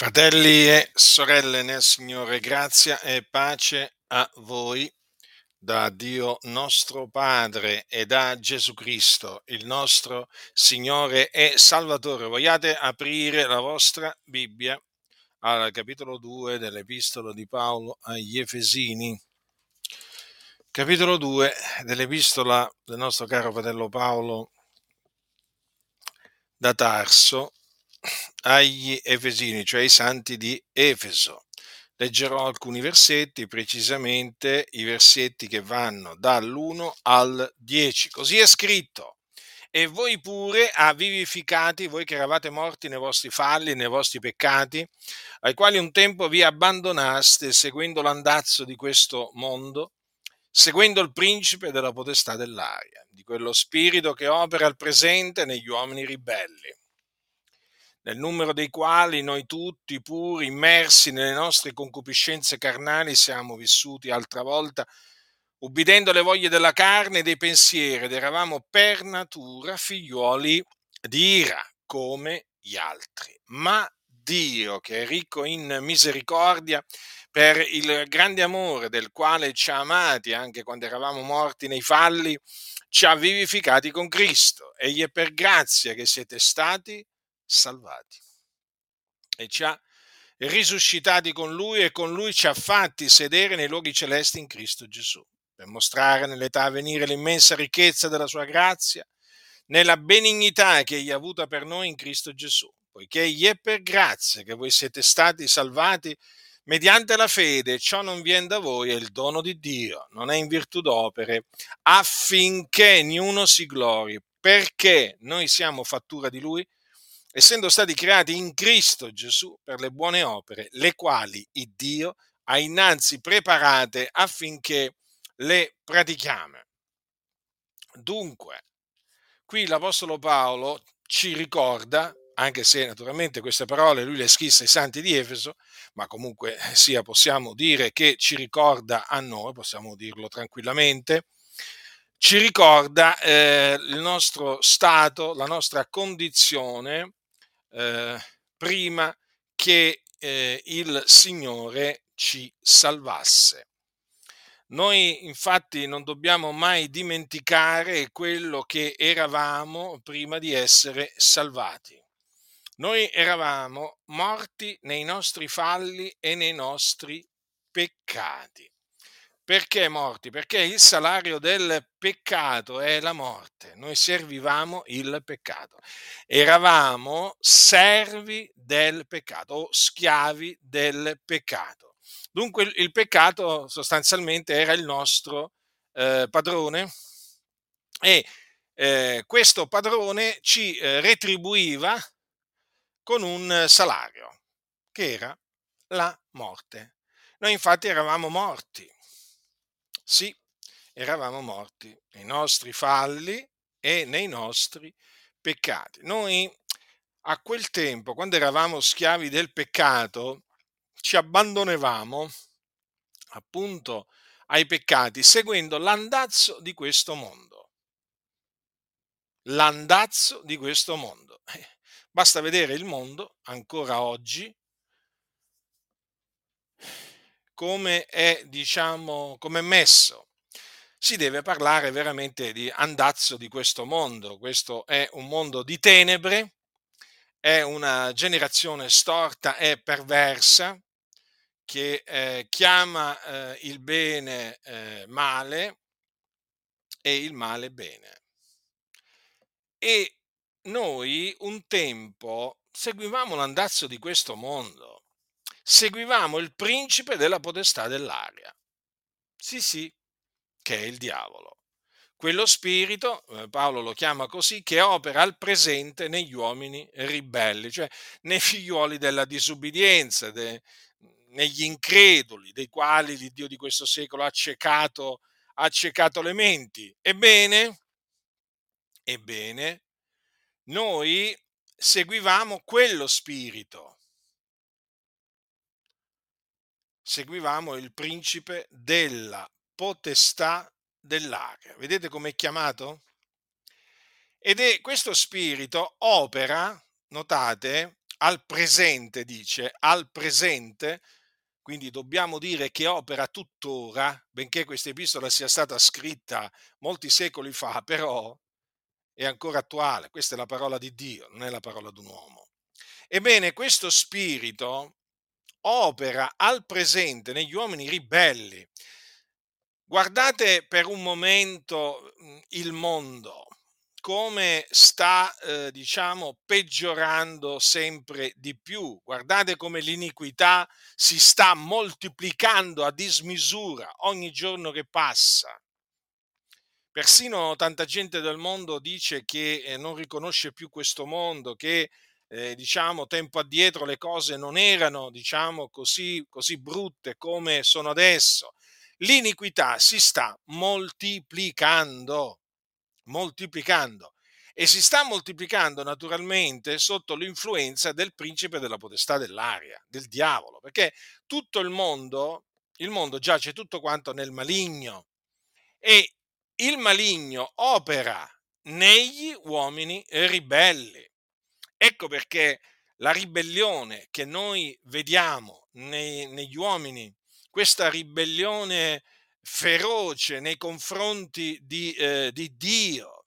Fratelli e sorelle nel Signore, grazia e pace a voi da Dio nostro Padre e da Gesù Cristo, il nostro Signore e Salvatore. Vogliate aprire la vostra Bibbia al capitolo 2 dell'Epistolo di Paolo agli Efesini. Capitolo 2 dell'Epistola del nostro caro fratello Paolo da Tarso agli Efesini, cioè ai santi di Efeso. Leggerò alcuni versetti, precisamente i versetti che vanno dall'1 al 10. Così è scritto. E voi pure ha vivificati, voi che eravate morti nei vostri falli, nei vostri peccati, ai quali un tempo vi abbandonaste seguendo l'andazzo di questo mondo, seguendo il principe della potestà dell'aria, di quello spirito che opera al presente negli uomini ribelli nel numero dei quali noi tutti, pur immersi nelle nostre concupiscenze carnali, siamo vissuti altra volta, ubbidendo le voglie della carne e dei pensieri, ed eravamo per natura figliuoli di ira, come gli altri. Ma Dio, che è ricco in misericordia, per il grande amore del quale ci ha amati anche quando eravamo morti nei falli, ci ha vivificati con Cristo. Egli è per grazia che siete stati salvati. E ci ha risuscitati con lui e con lui ci ha fatti sedere nei luoghi celesti in Cristo Gesù, per mostrare nell'età a venire l'immensa ricchezza della sua grazia, nella benignità che egli ha avuta per noi in Cristo Gesù, poiché egli è per grazia che voi siete stati salvati mediante la fede, ciò non viene da voi, è il dono di Dio, non è in virtù d'opere, affinché niuno si glori, perché noi siamo fattura di lui, essendo stati creati in Cristo Gesù per le buone opere, le quali il Dio ha innanzi preparate affinché le pratichiamo. Dunque, qui l'Apostolo Paolo ci ricorda, anche se naturalmente queste parole lui le scrisse ai santi di Efeso, ma comunque sia possiamo dire che ci ricorda a noi, possiamo dirlo tranquillamente, ci ricorda eh, il nostro stato, la nostra condizione eh, prima che eh, il Signore ci salvasse. Noi infatti non dobbiamo mai dimenticare quello che eravamo prima di essere salvati. Noi eravamo morti nei nostri falli e nei nostri peccati. Perché morti? Perché il salario del peccato è la morte. Noi servivamo il peccato. Eravamo servi del peccato o schiavi del peccato. Dunque il peccato sostanzialmente era il nostro eh, padrone e eh, questo padrone ci eh, retribuiva con un salario che era la morte. Noi infatti eravamo morti sì, eravamo morti nei nostri falli e nei nostri peccati. Noi a quel tempo, quando eravamo schiavi del peccato, ci abbandonavamo appunto ai peccati seguendo l'andazzo di questo mondo. L'andazzo di questo mondo. Eh, basta vedere il mondo ancora oggi come è, diciamo, come messo. Si deve parlare veramente di andazzo di questo mondo. Questo è un mondo di tenebre, è una generazione storta e perversa che eh, chiama eh, il bene eh, male e il male bene. E noi un tempo seguivamo l'andazzo di questo mondo seguivamo il principe della potestà dell'aria. Sì, sì, che è il diavolo. Quello spirito, eh, Paolo lo chiama così, che opera al presente negli uomini ribelli, cioè nei figliuoli della disubbidienza, de, negli increduli, dei quali l'Iddio di questo secolo ha accecato, ha accecato le menti. Ebbene, ebbene, noi seguivamo quello spirito seguivamo il principe della potestà dell'aria. Vedete com'è chiamato? Ed è questo spirito opera, notate, al presente, dice, al presente, quindi dobbiamo dire che opera tuttora, benché questa epistola sia stata scritta molti secoli fa, però è ancora attuale, questa è la parola di Dio, non è la parola di un uomo. Ebbene, questo spirito opera al presente negli uomini ribelli. Guardate per un momento il mondo, come sta, eh, diciamo, peggiorando sempre di più. Guardate come l'iniquità si sta moltiplicando a dismisura ogni giorno che passa. Persino tanta gente del mondo dice che eh, non riconosce più questo mondo, che eh, diciamo tempo addietro le cose non erano diciamo così, così brutte come sono adesso. L'iniquità si sta moltiplicando, moltiplicando e si sta moltiplicando naturalmente sotto l'influenza del principe della potestà dell'aria, del diavolo, perché tutto il mondo, il mondo giace tutto quanto nel maligno e il maligno opera negli uomini ribelli. Ecco perché la ribellione che noi vediamo nei, negli uomini, questa ribellione feroce nei confronti di, eh, di Dio,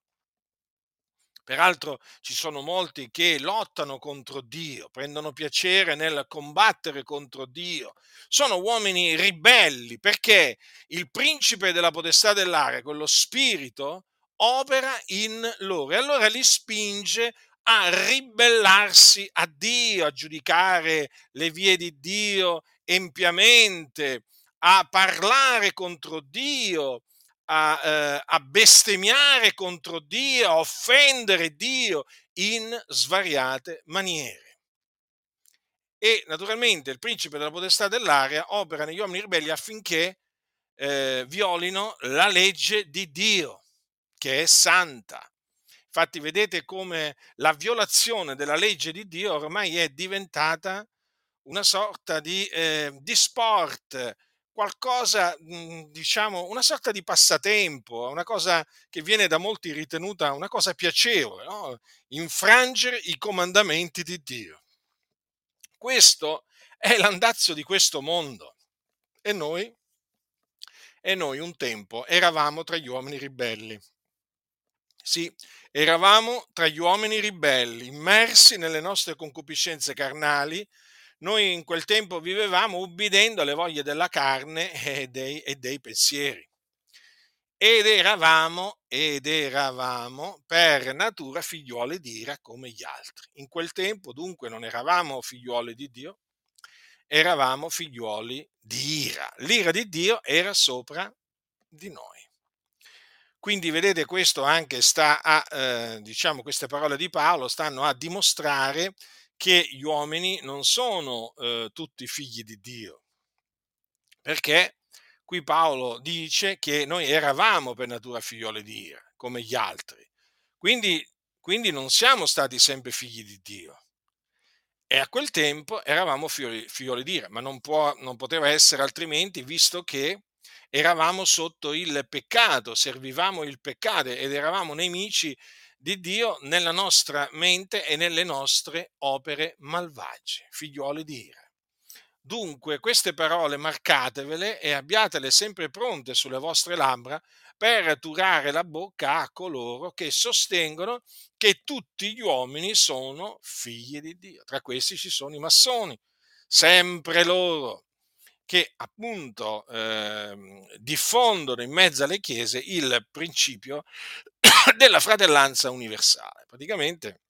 Peraltro ci sono molti che lottano contro Dio, prendono piacere nel combattere contro Dio. Sono uomini ribelli perché il principe della potestà dell'aria, quello spirito, opera in loro e allora li spinge a ribellarsi a Dio, a giudicare le vie di Dio empiamente, a parlare contro Dio, a, eh, a bestemmiare contro Dio, a offendere Dio in svariate maniere. E naturalmente il principe della potestà dell'aria opera negli uomini ribelli affinché eh, violino la legge di Dio, che è santa. Infatti vedete come la violazione della legge di Dio ormai è diventata una sorta di, eh, di sport, qualcosa, mhmm, diciamo, una sorta di passatempo, una cosa che viene da molti ritenuta una cosa piacevole, no? infrangere i comandamenti di Dio. Questo è l'andazzo di questo mondo e noi, e noi un tempo eravamo tra gli uomini ribelli. Sì, eravamo tra gli uomini ribelli, immersi nelle nostre concupiscenze carnali, noi in quel tempo vivevamo ubbidendo alle voglie della carne e dei, e dei pensieri. Ed eravamo, ed eravamo per natura figliuoli di ira come gli altri. In quel tempo dunque non eravamo figliuoli di Dio, eravamo figliuoli di ira. L'ira di Dio era sopra di noi. Quindi vedete questo anche sta a, eh, diciamo, queste parole di Paolo stanno a dimostrare che gli uomini non sono eh, tutti figli di Dio, perché qui Paolo dice che noi eravamo per natura figlioli di ira, come gli altri, quindi, quindi non siamo stati sempre figli di Dio. E a quel tempo eravamo figlioli, figlioli di ira, ma non, può, non poteva essere altrimenti, visto che eravamo sotto il peccato, servivamo il peccato ed eravamo nemici di Dio nella nostra mente e nelle nostre opere malvagie, figliuoli di ira. Dunque, queste parole marcatevele e abbiatele sempre pronte sulle vostre labbra per turare la bocca a coloro che sostengono che tutti gli uomini sono figli di Dio. Tra questi ci sono i massoni, sempre loro che appunto eh, diffondono in mezzo alle chiese il principio della fratellanza universale. Praticamente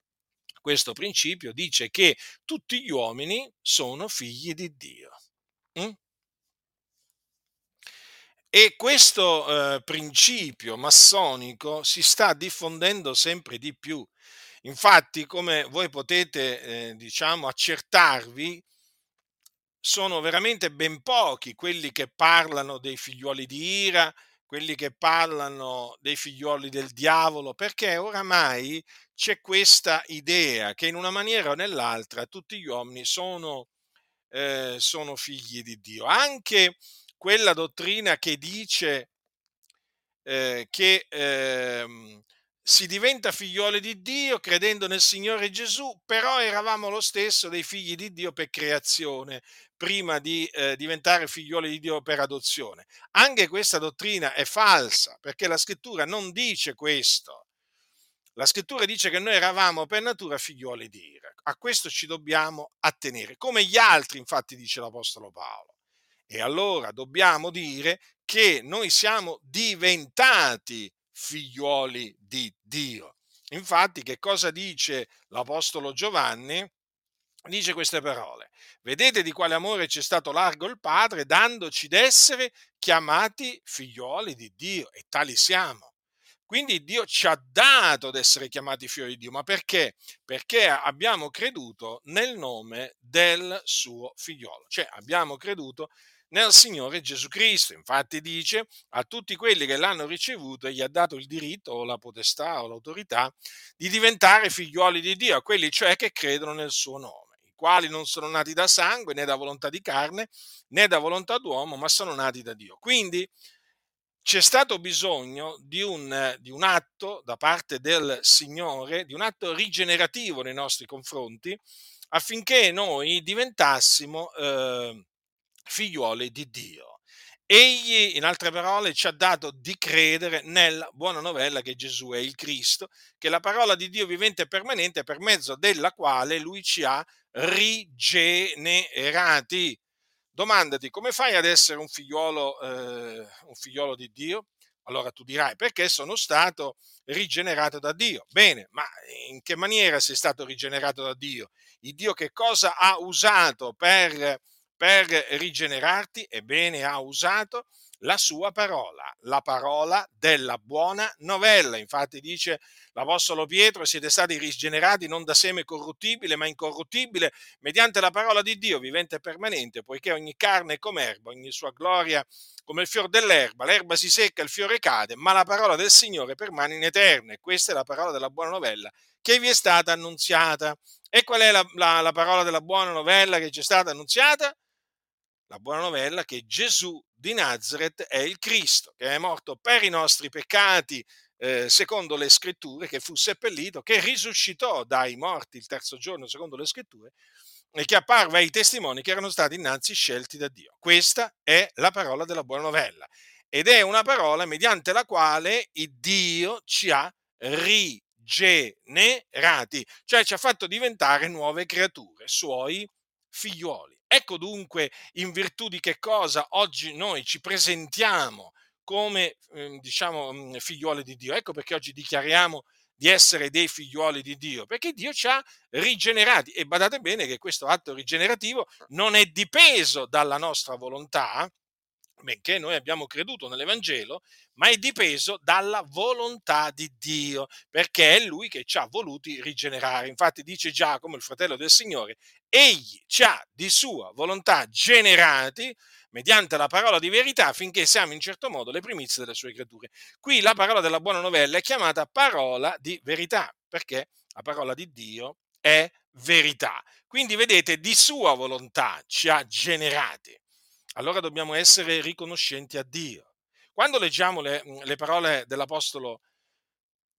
questo principio dice che tutti gli uomini sono figli di Dio. Mm? E questo eh, principio massonico si sta diffondendo sempre di più. Infatti, come voi potete, eh, diciamo, accertarvi, sono veramente ben pochi quelli che parlano dei figliuoli di ira, quelli che parlano dei figliuoli del diavolo, perché oramai c'è questa idea che in una maniera o nell'altra tutti gli uomini sono, eh, sono figli di Dio. Anche quella dottrina che dice eh, che eh, si diventa figlioli di Dio credendo nel Signore Gesù, però eravamo lo stesso dei figli di Dio per creazione, prima di eh, diventare figlioli di Dio per adozione. Anche questa dottrina è falsa, perché la scrittura non dice questo. La scrittura dice che noi eravamo per natura figlioli di Ira. A questo ci dobbiamo attenere, come gli altri, infatti, dice l'Apostolo Paolo. E allora dobbiamo dire che noi siamo diventati figliuoli di Dio. Infatti, che cosa dice l'Apostolo Giovanni? Dice queste parole. Vedete di quale amore ci è stato largo il Padre, dandoci d'essere chiamati figliuoli di Dio, e tali siamo. Quindi Dio ci ha dato d'essere chiamati figli di Dio, ma perché? Perché abbiamo creduto nel nome del suo figliolo, cioè abbiamo creduto nel Signore Gesù Cristo. Infatti dice a tutti quelli che l'hanno ricevuto gli ha dato il diritto o la potestà o l'autorità di diventare figlioli di Dio, a quelli cioè che credono nel suo nome, i quali non sono nati da sangue né da volontà di carne né da volontà d'uomo, ma sono nati da Dio. Quindi c'è stato bisogno di un, di un, atto da parte del Signore, di un atto rigenerativo nei nostri confronti, affinché noi diventassimo eh, figliuoli di Dio. Egli, in altre parole, ci ha dato di credere nella buona novella che Gesù è il Cristo, che è la parola di Dio vivente e permanente per mezzo della quale lui ci ha rigenerati. Domandati come fai ad essere un figliolo, eh, un figliolo di Dio? Allora tu dirai perché sono stato rigenerato da Dio. Bene, ma in che maniera sei stato rigenerato da Dio? Il Dio che cosa ha usato per, per rigenerarti? Ebbene, ha usato la sua parola, la parola della buona novella. Infatti dice l'Apostolo Pietro, siete stati rigenerati non da seme corruttibile, ma incorruttibile, mediante la parola di Dio, vivente e permanente, poiché ogni carne è come erba, ogni sua gloria come il fior dell'erba, l'erba si secca, il fiore cade, ma la parola del Signore permane in eterno. E questa è la parola della buona novella che vi è stata annunziata. E qual è la, la, la parola della buona novella che ci è stata annunziata? La buona novella che Gesù di Nazareth è il Cristo, che è morto per i nostri peccati, eh, secondo le scritture, che fu seppellito, che risuscitò dai morti il terzo giorno, secondo le scritture, e che apparve ai testimoni che erano stati innanzi scelti da Dio. Questa è la parola della buona novella ed è una parola mediante la quale Dio ci ha rigenerati, cioè ci ha fatto diventare nuove creature, suoi figliuoli. Ecco dunque in virtù di che cosa oggi noi ci presentiamo come ehm, diciamo mm, figliuoli di Dio. Ecco perché oggi dichiariamo di essere dei figliuoli di Dio, perché Dio ci ha rigenerati e badate bene che questo atto rigenerativo non è dipeso dalla nostra volontà, benché noi abbiamo creduto nell'Evangelo, ma è dipeso dalla volontà di Dio, perché è Lui che ci ha voluti rigenerare. Infatti dice Giacomo, il fratello del Signore, egli ci ha di sua volontà generati mediante la parola di verità affinché siamo in certo modo le primizie delle sue creature. Qui la parola della buona novella è chiamata parola di verità, perché la parola di Dio è verità. Quindi vedete, di sua volontà ci ha generati. Allora dobbiamo essere riconoscenti a Dio. Quando leggiamo le, le parole dell'Apostolo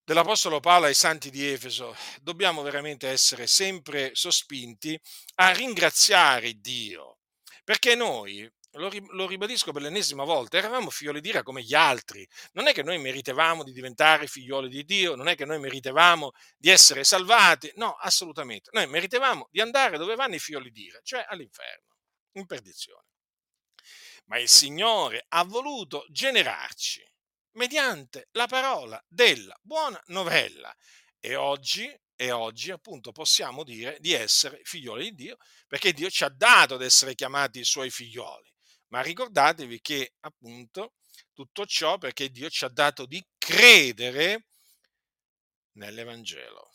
dell'Apostolo Paolo ai santi di Efeso, dobbiamo veramente essere sempre sospinti a ringraziare Dio, perché noi, lo, ribadisco per l'ennesima volta, eravamo figlioli di Dio come gli altri. Non è che noi meritevamo di diventare figlioli di Dio, non è che noi meritevamo di essere salvati, no, assolutamente. Noi meritevamo di andare dove vanno i figlioli di Dio, cioè all'inferno, in perdizione. Ma il Signore ha voluto generarci mediante la parola della buona novella. E oggi, e oggi appunto possiamo dire di essere figlioli di Dio, perché Dio ci ha dato ad essere chiamati i suoi figlioli. Ma ricordatevi che appunto tutto ciò perché Dio ci ha dato di credere nell'Evangelo.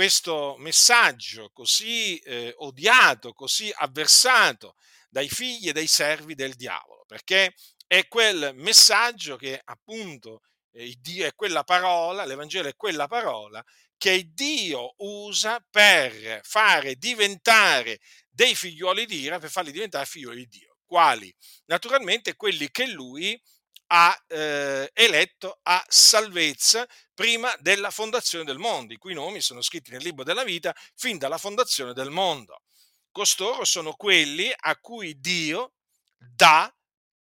Questo messaggio così eh, odiato, così avversato dai figli e dai servi del diavolo, perché è quel messaggio che appunto eh, Dio è quella parola, l'Evangelo è quella parola che Dio usa per fare diventare dei figlioli di ira, per farli diventare figlioli di Dio. Quali? Naturalmente quelli che lui ha eh, eletto a salvezza prima della fondazione del mondo, i cui nomi sono scritti nel libro della vita fin dalla fondazione del mondo. Costoro sono quelli a cui Dio dà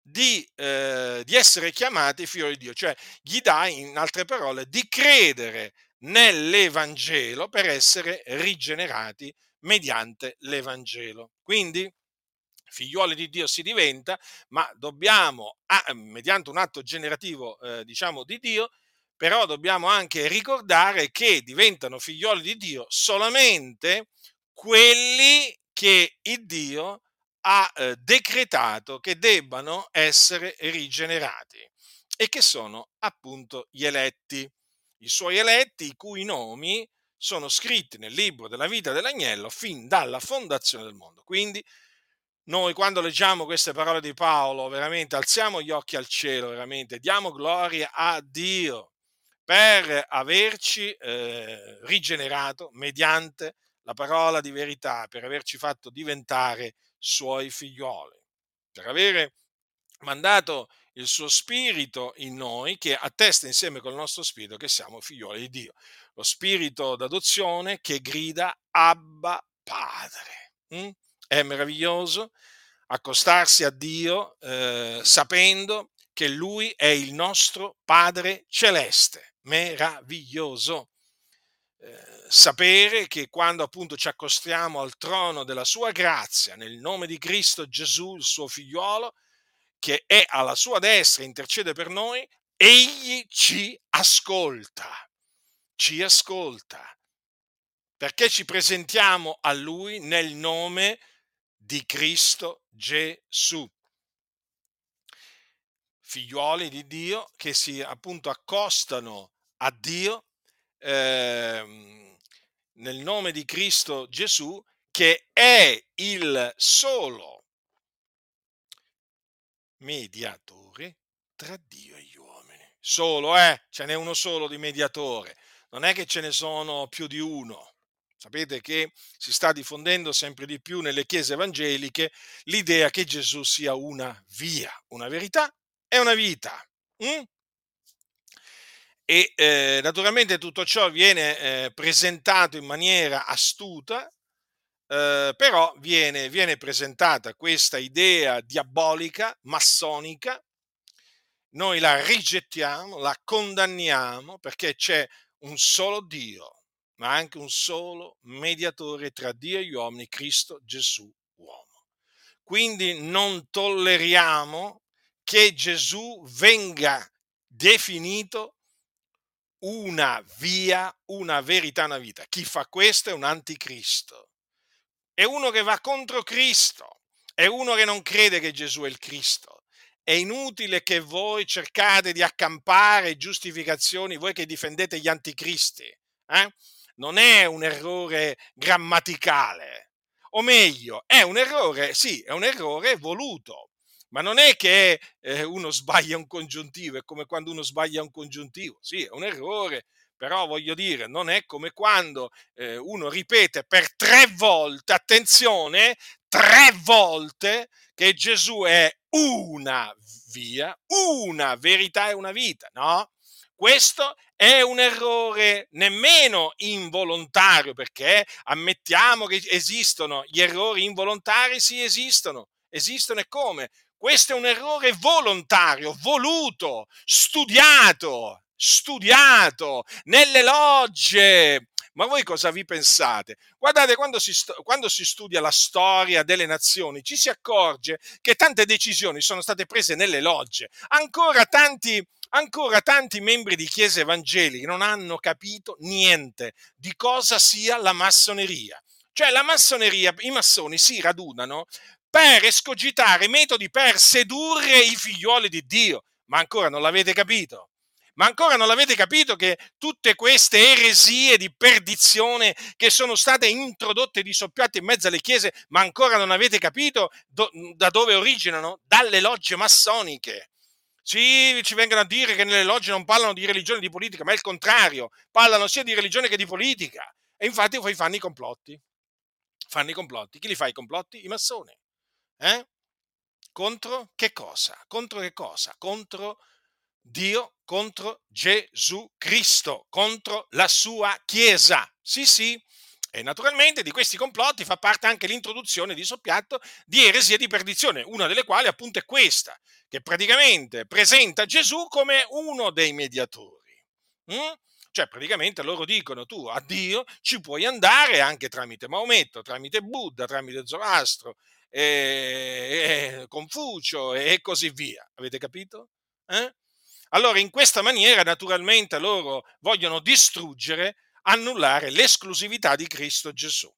di, eh, di essere chiamati figlio di Dio, cioè gli dà, in altre parole, di credere nell'Evangelo per essere rigenerati mediante l'Evangelo. Quindi figliuoli di Dio si diventa, ma dobbiamo, ah, mediante un atto generativo, eh, diciamo, di Dio, però dobbiamo anche ricordare che diventano figlioli di Dio solamente quelli che il Dio ha eh, decretato che debbano essere rigenerati e che sono appunto gli eletti, i suoi eletti, i cui nomi sono scritti nel libro della vita dell'agnello fin dalla fondazione del mondo. Quindi noi quando leggiamo queste parole di Paolo, veramente alziamo gli occhi al cielo, veramente diamo gloria a Dio per averci eh, rigenerato mediante la parola di verità, per averci fatto diventare suoi figlioli, per avere mandato il suo spirito in noi che attesta insieme col nostro spirito che siamo figlioli di Dio. Lo spirito d'adozione che grida Abba Padre. Mm? È meraviglioso accostarsi a Dio eh, sapendo che Lui è il nostro Padre celeste. Meraviglioso. Eh, sapere che quando appunto ci accostiamo al trono della sua grazia, nel nome di Cristo Gesù, il suo figliuolo, che è alla sua destra e intercede per noi, egli ci ascolta, ci ascolta, perché ci presentiamo a lui nel nome di Cristo Gesù. Figliuoli di Dio che si appunto accostano a Dio eh, nel nome di Cristo Gesù, che è il solo mediatore tra Dio e gli uomini. Solo, eh? Ce n'è uno solo di mediatore. Non è che ce ne sono più di uno. Sapete che si sta diffondendo sempre di più nelle chiese evangeliche l'idea che Gesù sia una via, una verità e una vita. Mm? E eh, naturalmente tutto ciò viene eh, presentato in maniera astuta, eh, però viene, viene presentata questa idea diabolica, massonica, noi la rigettiamo, la condanniamo perché c'è un solo Dio, ma anche un solo mediatore tra Dio e gli uomini, Cristo Gesù uomo. Quindi non tolleriamo che Gesù venga definito una via, una verità, una vita. Chi fa questo è un anticristo è uno che va contro Cristo, è uno che non crede che Gesù è il Cristo. È inutile che voi cercate di accampare giustificazioni, voi che difendete gli anticristi. Eh? Non è un errore grammaticale, o meglio, è un errore, sì, è un errore voluto, ma non è che eh, uno sbaglia un congiuntivo, è come quando uno sbaglia un congiuntivo, sì, è un errore però voglio dire, non è come quando eh, uno ripete per tre volte, attenzione, tre volte che Gesù è una via, una verità e una vita, no? Questo è un errore nemmeno involontario, perché ammettiamo che esistono gli errori involontari, sì esistono, esistono e come? Questo è un errore volontario, voluto, studiato, studiato nelle logge. Ma voi cosa vi pensate? Guardate, quando si, quando si, studia la storia delle nazioni, ci si accorge che tante decisioni sono state prese nelle logge. Ancora tanti, ancora tanti membri di chiese evangeliche non hanno capito niente di cosa sia la massoneria. Cioè la massoneria, i massoni si radunano per escogitare metodi per sedurre i figlioli di Dio. Ma ancora non l'avete capito? Ma ancora non l'avete capito che tutte queste eresie di perdizione che sono state introdotte di soppiatto in mezzo alle chiese, ma ancora non avete capito do, da dove originano? Dalle logge massoniche. Sì, ci vengono a dire che nelle logge non parlano di religione e di politica, ma è il contrario, parlano sia di religione che di politica. E infatti poi fanno i complotti. Fanno i complotti. Chi li fa i complotti? I massoni. Eh? Contro che cosa? Contro che cosa? Contro Dio contro Gesù Cristo, contro la sua Chiesa. Sì, sì. E naturalmente di questi complotti fa parte anche l'introduzione di soppiatto di eresie di perdizione, una delle quali appunto è questa, che praticamente presenta Gesù come uno dei mediatori. Mm? Cioè praticamente loro dicono tu a Dio ci puoi andare anche tramite Maometto, tramite Buddha, tramite Zoroastro, e, e Confucio e così via. Avete capito? Eh? Allora in questa maniera naturalmente loro vogliono distruggere, annullare l'esclusività di Cristo Gesù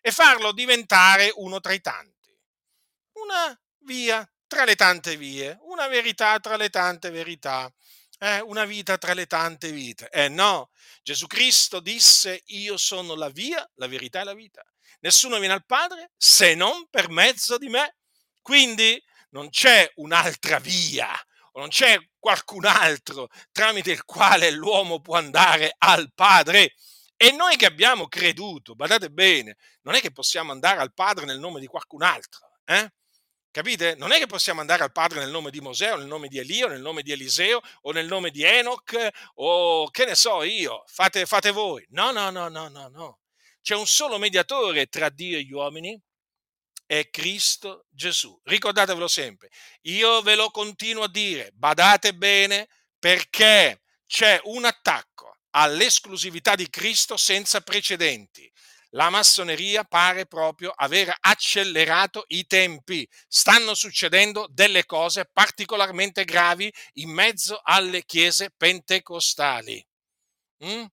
e farlo diventare uno tra i tanti. Una via tra le tante vie, una verità tra le tante verità eh, una vita tra le tante vite. Eh no, Gesù Cristo disse io sono la via, la verità e la vita. Nessuno viene al Padre se non per mezzo di me. Quindi non c'è un'altra via o non c'è qualcun altro tramite il quale l'uomo può andare al Padre. E noi che abbiamo creduto, badate bene, non è che possiamo andare al Padre nel nome di qualcun altro. Eh? Capite? Non è che possiamo andare al Padre nel nome di Mosè o nel nome di Elia o nel nome di Eliseo o nel nome di Enoch o che ne so io, fate, fate voi. No, no, no, no, no, no. C'è un solo mediatore tra Dio e gli uomini, è Cristo Gesù. Ricordatevelo sempre. Io ve lo continuo a dire, badate bene perché c'è un attacco all'esclusività di Cristo senza precedenti la massoneria pare proprio aver accelerato i tempi. Stanno succedendo delle cose particolarmente gravi in mezzo alle chiese pentecostali. Mm?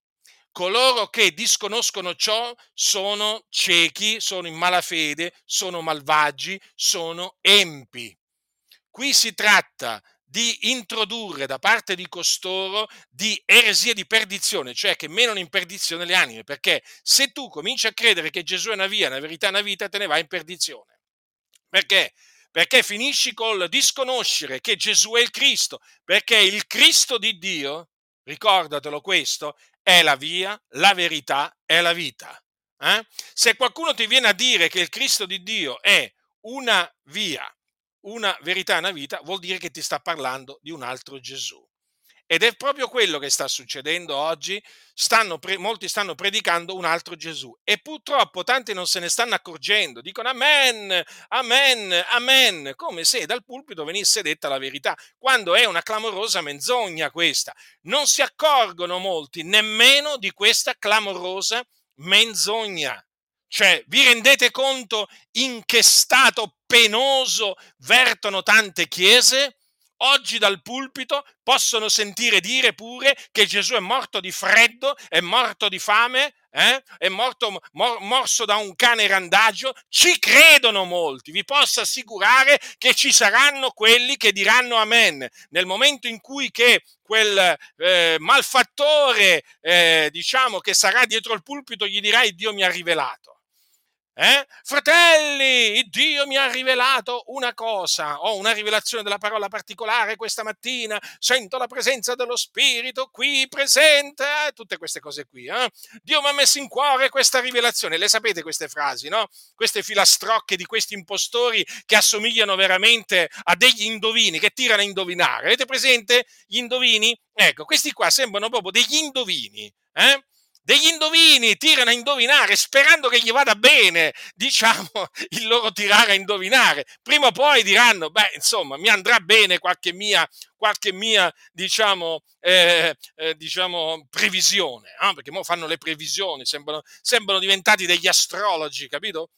Coloro che disconoscono ciò sono ciechi, sono in malafede, sono malvagi, sono empi. Qui si tratta di introdurre da parte di costoro di eresie di perdizione, cioè che menano in perdizione le anime, perché se tu cominci a credere che Gesù è una via, una verità, una vita, te ne vai in perdizione. Perché? Perché finisci col disconoscere che Gesù è il Cristo, perché il Cristo di Dio, ricordatelo questo, è la via, la verità e la vita. Eh? Se qualcuno ti viene a dire che il Cristo di Dio è una via, una verità una vita, vuol dire che ti sta parlando di un altro Gesù. Ed è proprio quello che sta succedendo oggi. Stanno molti stanno predicando un altro Gesù e purtroppo tanti non se ne stanno accorgendo. Dicono amen, amen, amen, come se dal pulpito venisse detta la verità, quando è una clamorosa menzogna questa. Non si accorgono molti nemmeno di questa clamorosa menzogna. Cioè, vi rendete conto in che stato penoso vertono tante chiese? Oggi dal pulpito possono sentire dire pure che Gesù è morto di freddo, è morto di fame, eh? è morto mor- morso da un cane randagio. Ci credono molti, vi posso assicurare che ci saranno quelli che diranno amen. Nel momento in cui che quel eh, malfattore, eh, diciamo, che sarà dietro il pulpito, gli dirà Dio mi ha rivelato. Eh? Fratelli, Dio mi ha rivelato una cosa, ho una rivelazione della parola particolare questa mattina, sento la presenza dello Spirito qui presente, eh? tutte queste cose qui. Eh? Dio mi ha messo in cuore questa rivelazione, le sapete queste frasi, no? Queste filastrocche di questi impostori che assomigliano veramente a degli indovini, che tirano a indovinare. Avete presente gli indovini? Ecco, questi qua sembrano proprio degli indovini. Eh? Degli indovini, tirano a indovinare sperando che gli vada bene, diciamo, il loro tirare a indovinare. Prima o poi diranno, beh, insomma, mi andrà bene qualche mia, qualche mia diciamo, eh, eh, diciamo previsione, eh? perché ora fanno le previsioni, sembrano, sembrano diventati degli astrologi, capito?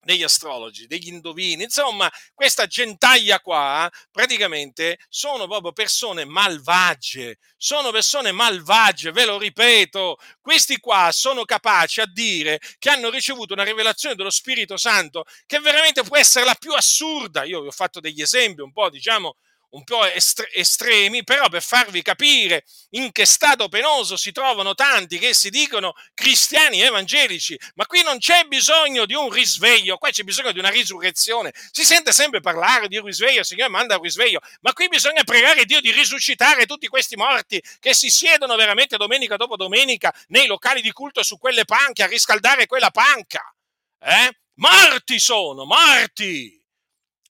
Degli astrologi, degli indovini, insomma, questa gentaglia qua praticamente sono proprio persone malvagie, sono persone malvagie, ve lo ripeto, questi qua sono capaci a dire che hanno ricevuto una rivelazione dello Spirito Santo che veramente può essere la più assurda. Io vi ho fatto degli esempi un po', diciamo, un po' estre- estremi, però per farvi capire in che stato penoso si trovano tanti che si dicono cristiani evangelici, ma qui non c'è bisogno di un risveglio, qua c'è bisogno di una risurrezione. Si sente sempre parlare di risveglio, il Signore manda un risveglio, ma qui bisogna pregare Dio di risuscitare tutti questi morti che si siedono veramente domenica dopo domenica nei locali di culto su quelle panche a riscaldare quella panca. Eh? Morti sono, morti!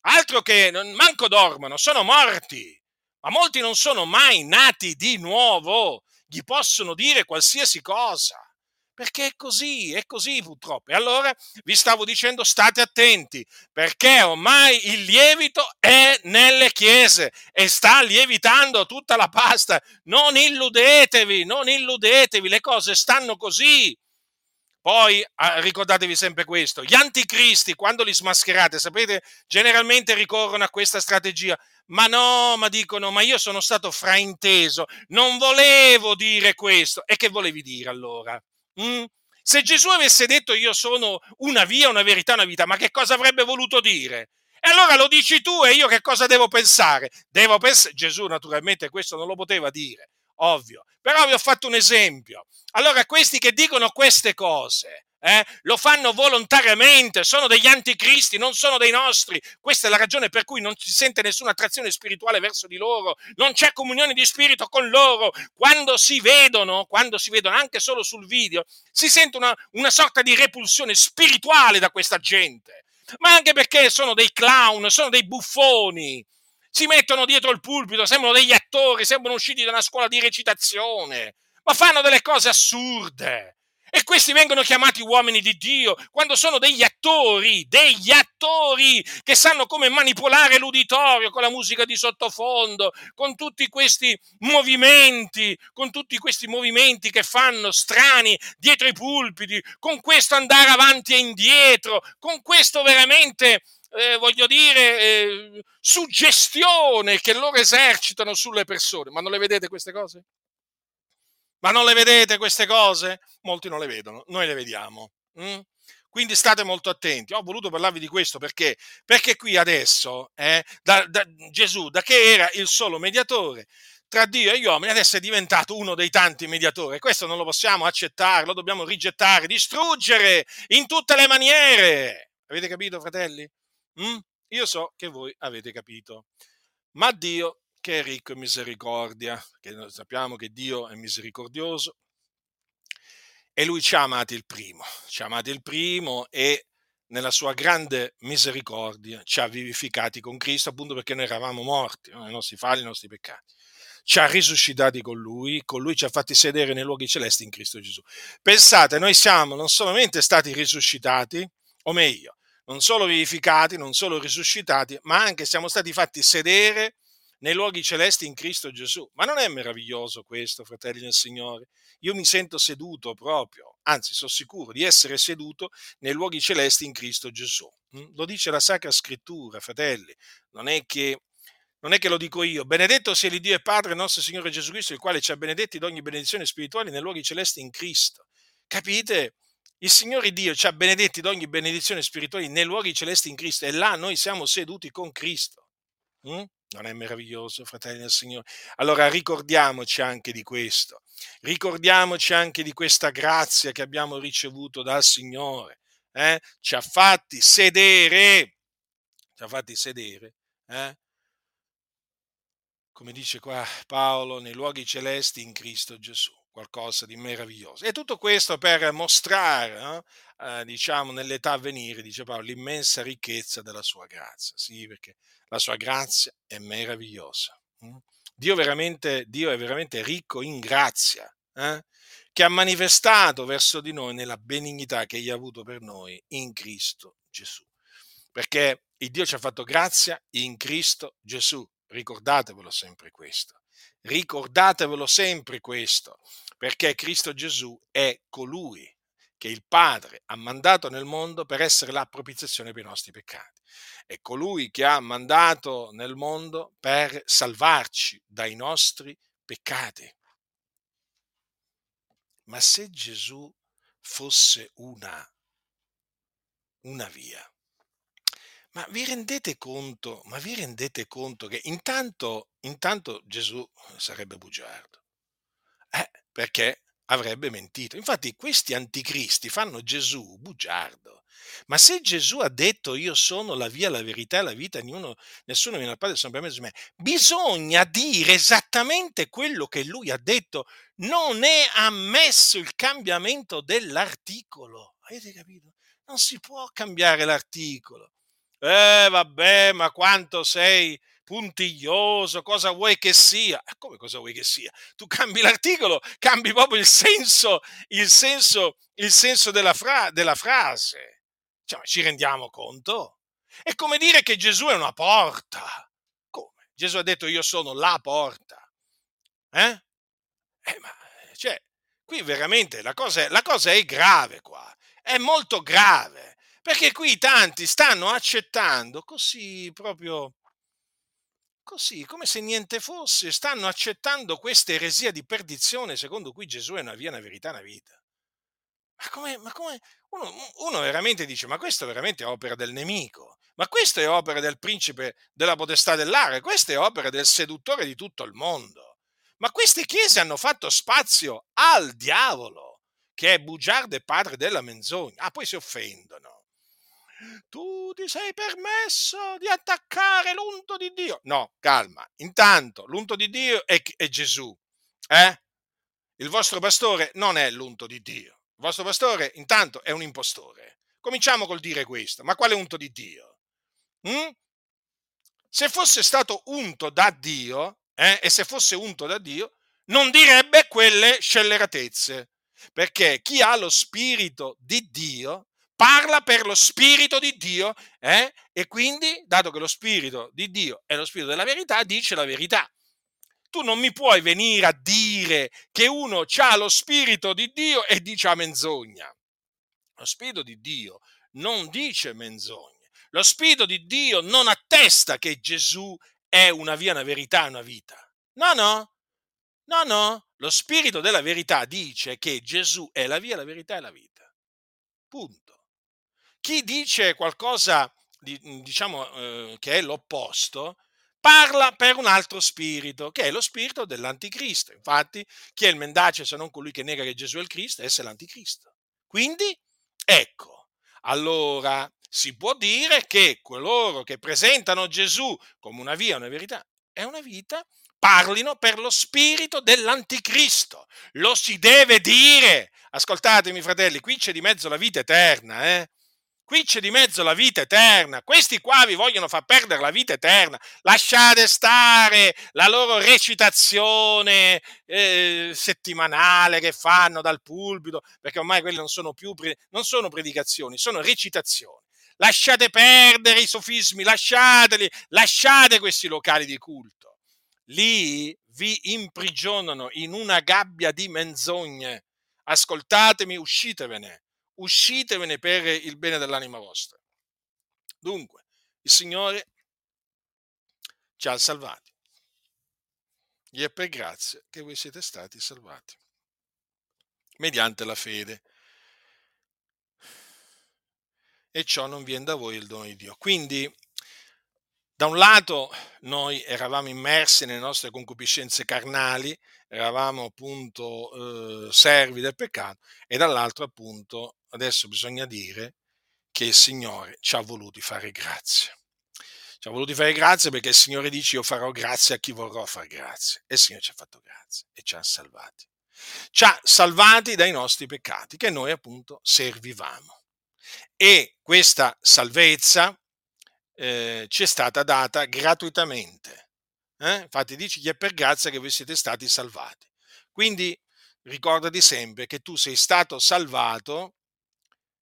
Altro che manco dormono, sono morti. ma molti non sono mai nati di nuovo, gli possono dire qualsiasi cosa. Perché è così, è così purtroppo. E allora vi stavo dicendo state attenti, perché ormai il lievito è nelle chiese e sta lievitando tutta la pasta. Non illudetevi, non illudetevi, le cose stanno così. Poi ricordatevi sempre questo, gli anticristi quando li smascherate, sapete, generalmente ricorrono a questa strategia. Ma no, ma dicono, ma io sono stato frainteso, non volevo dire questo. E che volevi dire allora? Mm? Se Gesù avesse detto io sono una via, una verità, una vita, ma che cosa avrebbe voluto dire? E allora lo dici tu e io che cosa devo pensare? Devo pensare, Gesù naturalmente questo non lo poteva dire, ovvio, però vi ho fatto un esempio. Allora questi che dicono queste cose, eh, lo fanno volontariamente, sono degli anticristi, non sono dei nostri. Questa è la ragione per cui non si sente nessuna attrazione spirituale verso di loro, non c'è comunione di spirito con loro. Quando si vedono, quando si vedono anche solo sul video, si sente una, una sorta di repulsione spirituale da questa gente, ma anche perché sono dei clown, sono dei buffoni. Si mettono dietro il pulpito, sembrano degli attori, sembrano usciti da una scuola di recitazione, ma fanno delle cose assurde. E questi vengono chiamati uomini di Dio quando sono degli attori, degli attori che sanno come manipolare l'uditorio con la musica di sottofondo, con tutti questi movimenti, con tutti questi movimenti che fanno strani dietro i pulpiti, con questo andare avanti e indietro, con questo veramente eh, voglio dire, eh, suggestione che loro esercitano sulle persone. Ma non le vedete queste cose? Ma non le vedete queste cose? Molti non le vedono, noi le vediamo. Mm? Quindi state molto attenti. Ho voluto parlarvi di questo perché, perché qui adesso eh, da, da, Gesù, da che era il solo mediatore tra Dio e gli uomini, adesso è diventato uno dei tanti mediatori. Questo non lo possiamo accettare, lo dobbiamo rigettare, distruggere in tutte le maniere. Avete capito, fratelli? Mm? Io so che voi avete capito. Ma Dio che è ricco in misericordia, che noi sappiamo che Dio è misericordioso e lui ci ha amati il primo, ci ha amati il primo e nella sua grande misericordia ci ha vivificati con Cristo appunto perché noi eravamo morti, no? i nostri falli, i nostri peccati. Ci ha risuscitati con lui, con lui ci ha fatti sedere nei luoghi celesti in Cristo Gesù. Pensate, noi siamo non solamente stati risuscitati, o meglio, non solo vivificati, non solo risuscitati, ma anche siamo stati fatti sedere nei luoghi celesti in Cristo Gesù. Ma non è meraviglioso questo, fratelli del Signore? Io mi sento seduto proprio, anzi sono sicuro di essere seduto nei luoghi celesti in Cristo Gesù. Mm? Lo dice la Sacra Scrittura, fratelli, non è che non è che lo dico io, benedetto sia l'Iddio e Padre nostro Signore Gesù Cristo, il quale ci ha benedetti di ogni benedizione spirituale nei luoghi celesti in Cristo. Capite? Il Signore Dio ci ha benedetti di ogni benedizione spirituale nei luoghi celesti in Cristo e là noi siamo seduti con Cristo. Mm? Non è meraviglioso, fratelli del Signore? Allora ricordiamoci anche di questo, ricordiamoci anche di questa grazia che abbiamo ricevuto dal Signore. Eh? Ci ha fatti sedere, ci ha fatti sedere, eh? come dice qua Paolo, nei luoghi celesti in Cristo Gesù qualcosa di meraviglioso. E tutto questo per mostrare, eh, diciamo, nell'età a venire, dice Paolo, l'immensa ricchezza della sua grazia. Sì, perché la sua grazia è meravigliosa. Mm? Dio, veramente, Dio è veramente ricco in grazia, eh? che ha manifestato verso di noi nella benignità che egli ha avuto per noi in Cristo Gesù. Perché il Dio ci ha fatto grazia in Cristo Gesù. Ricordatevelo sempre questo. Ricordatevelo sempre questo, perché Cristo Gesù è colui che il Padre ha mandato nel mondo per essere la propiziazione per i nostri peccati. È colui che ha mandato nel mondo per salvarci dai nostri peccati. Ma se Gesù fosse una, una via, ma vi rendete conto, ma vi rendete conto che intanto, intanto Gesù sarebbe bugiardo? Eh, perché avrebbe mentito. Infatti questi anticristi fanno Gesù bugiardo. Ma se Gesù ha detto io sono la via, la verità e la vita, ognuno, nessuno viene al Padre se non per me, bisogna dire esattamente quello che lui ha detto. Non è ammesso il cambiamento dell'articolo. Avete capito? Non si può cambiare l'articolo. Eh vabbè, ma quanto sei puntiglioso, cosa vuoi che sia? Eh, come cosa vuoi che sia? Tu cambi l'articolo, cambi proprio il senso, il senso, il senso della, fra- della frase. Cioè, ci rendiamo conto? È come dire che Gesù è una porta. Come? Gesù ha detto io sono la porta. Eh? Eh, ma, cioè, qui veramente la cosa, è, la cosa è grave qua, è molto grave, perché qui tanti stanno accettando così proprio così, come se niente fosse, stanno accettando questa eresia di perdizione secondo cui Gesù è una via, una verità, una vita. Ma come, ma come uno, uno, veramente dice, ma questo è veramente opera del nemico, ma questo è opera del principe della potestà dell'aria, questa è opera del seduttore di tutto il mondo. Ma queste chiese hanno fatto spazio al diavolo, che è bugiardo e padre della menzogna. Ah, poi si offendono tu ti sei permesso di attaccare l'unto di Dio. No, calma. Intanto, l'unto di Dio è, è Gesù. Eh? Il vostro pastore non è l'unto di Dio. Il vostro pastore, intanto, è un impostore. Cominciamo col dire questo. Ma quale unto di Dio? Mm? Se fosse stato unto da Dio, eh, e se fosse unto da Dio, non direbbe quelle scelleratezze. Perché chi ha lo spirito di Dio parla per lo Spirito di Dio eh? e quindi, dato che lo Spirito di Dio è lo Spirito della verità, dice la verità. Tu non mi puoi venire a dire che uno ha lo Spirito di Dio e dice a menzogna. Lo Spirito di Dio non dice menzogne. Lo Spirito di Dio non attesta che Gesù è una via, una verità, una vita. No, no, no, no. Lo Spirito della verità dice che Gesù è la via, la verità e la vita. Punto. Chi dice qualcosa di, mhmm, diciamo, eh, che è l'opposto, parla per un altro spirito, che è lo spirito dell'anticristo. Infatti, chi è il mendace se non colui che nega che Gesù è il Cristo, esse è l'anticristo. Quindi, ecco, allora si può dire che coloro che presentano Gesù come una via, una verità, è una vita, parlino per lo spirito dell'anticristo. Lo si deve dire. Ascoltatemi, fratelli, qui c'è di mezzo la vita eterna, eh? Qui c'è di mezzo la vita eterna. Questi qua vi vogliono far perdere la vita eterna. Lasciate stare la loro recitazione eh, settimanale che fanno dal pulpito, perché ormai quelle non sono più non sono predicazioni, sono recitazioni. Lasciate perdere i sofismi, lasciateli, lasciate questi locali di culto. Lì vi imprigionano in una gabbia di menzogne. Ascoltatemi, uscitevene uscitevene per il bene dell'anima vostra. Dunque, il Signore ci ha salvati. Gli è per grazia che voi siete stati salvati, mediante la fede. E ciò non viene da voi il dono di Dio. Quindi, da un lato, noi eravamo immersi nelle nostre concupiscenze carnali, eravamo appunto eh, servi del peccato, e dall'altro, appunto, adesso bisogna dire che il Signore ci ha voluti fare grazia. Ci ha voluti fare grazia perché il Signore dice io farò grazia a chi vorrò fare grazia. E il Signore ci ha fatto grazia e ci ha salvati. Ci ha salvati dai nostri peccati che noi appunto servivamo. E questa salvezza eh, ci è stata data gratuitamente. Eh? Infatti dice che è per grazia che voi siete stati salvati. Quindi ricordati sempre che tu sei stato salvato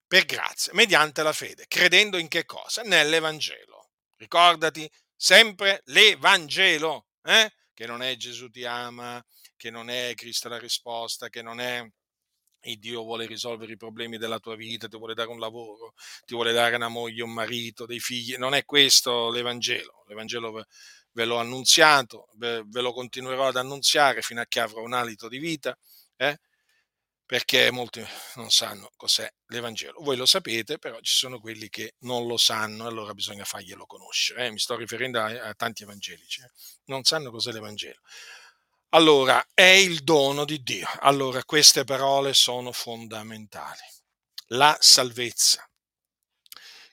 per grazia, mediante la fede, credendo in che cosa? Nell'Evangelo. Ricordati sempre l'Evangelo, eh? che non è Gesù ti ama, che non è Cristo la risposta, che non è il Dio vuole risolvere i problemi della tua vita, ti vuole dare un lavoro, ti vuole dare una moglie, un marito, dei figli. Non è questo l'Evangelo. L'Evangelo ve l'ho annunziato, ve lo continuerò ad annunziare fino a che avrò un alito di vita. Eh? perché molti non sanno cos'è l'Evangelo. Voi lo sapete, però ci sono quelli che non lo sanno, allora bisogna farglielo conoscere. Eh? Mi sto riferendo a, a tanti evangelici, eh? non sanno cos'è l'Evangelo. Allora, è il dono di Dio. Allora, queste parole sono fondamentali. La salvezza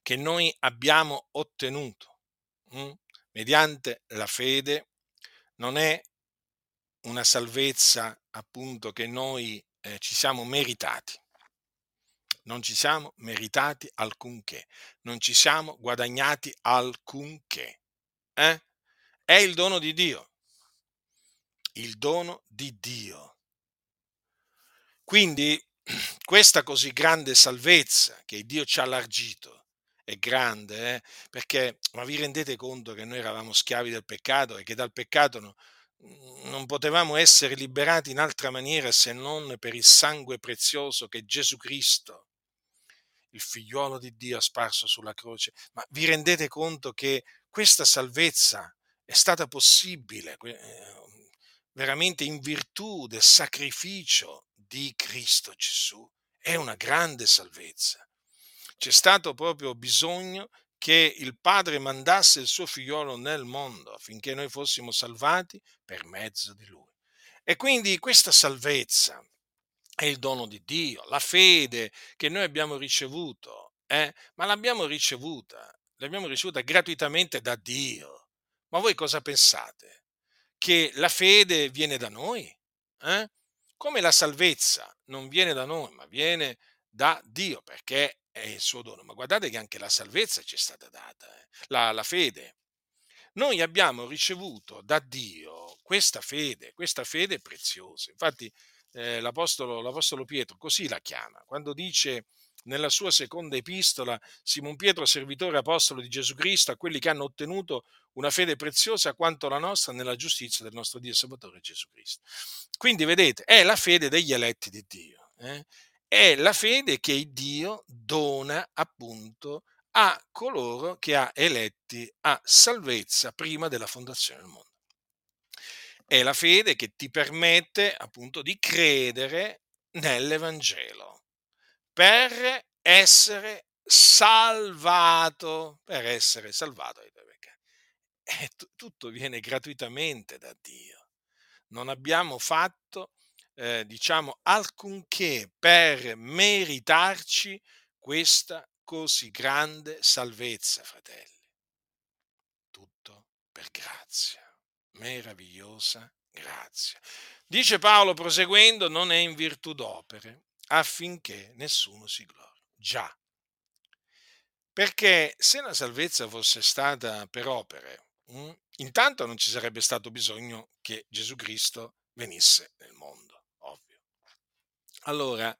che noi abbiamo ottenuto hm, mediante la fede non è una salvezza appunto che noi eh, ci siamo meritati. Non ci siamo meritati alcunché, non ci siamo guadagnati alcunché. Eh? È il dono di Dio. Il dono di Dio. Quindi questa così grande salvezza che Dio ci ha allargito è grande, eh? perché ma vi rendete conto che noi eravamo schiavi del peccato e che dal peccato no, non potevamo essere liberati in altra maniera se non per il sangue prezioso che Gesù Cristo, il figliuolo di Dio, ha sparso sulla croce. Ma vi rendete conto che questa salvezza è stata possibile eh, veramente in virtù del sacrificio di Cristo Gesù? È una grande salvezza. C'è stato proprio bisogno che il Padre mandasse il suo figliolo nel mondo affinché noi fossimo salvati per mezzo di lui. E quindi questa salvezza è il dono di Dio, la fede che noi abbiamo ricevuto, eh? ma l'abbiamo ricevuta, l'abbiamo ricevuta gratuitamente da Dio. Ma voi cosa pensate? Che la fede viene da noi? Eh? Come la salvezza non viene da noi, ma viene da Dio, perché è il suo dono. Ma guardate che anche la salvezza ci è stata data, eh? la, la fede. Noi abbiamo ricevuto da Dio questa fede, questa fede preziosa. Infatti eh, l'apostolo, l'apostolo Pietro così la chiama, quando dice nella sua seconda epistola, Simon Pietro, servitore apostolo di Gesù Cristo, a quelli che hanno ottenuto una fede preziosa quanto la nostra nella giustizia del nostro Dio e Salvatore Gesù Cristo. Quindi vedete, è la fede degli eletti di Dio. Eh? è la fede che Dio dona appunto a coloro che ha eletti a salvezza prima della fondazione del mondo. È la fede che ti permette appunto di credere nell'Evangelo per essere salvato, per essere salvato dai tuoi peccati. E t- tutto viene gratuitamente da Dio. Non abbiamo fatto eh, diciamo, alcunché per meritarci questa così grande salvezza, fratelli. Tutto per grazia, meravigliosa grazia. Dice Paolo proseguendo, non è in virtù d'opere, affinché nessuno si glori. Già, perché se la salvezza fosse stata per opere, mm, intanto non ci sarebbe stato bisogno che Gesù Cristo venisse nel mondo. Allora,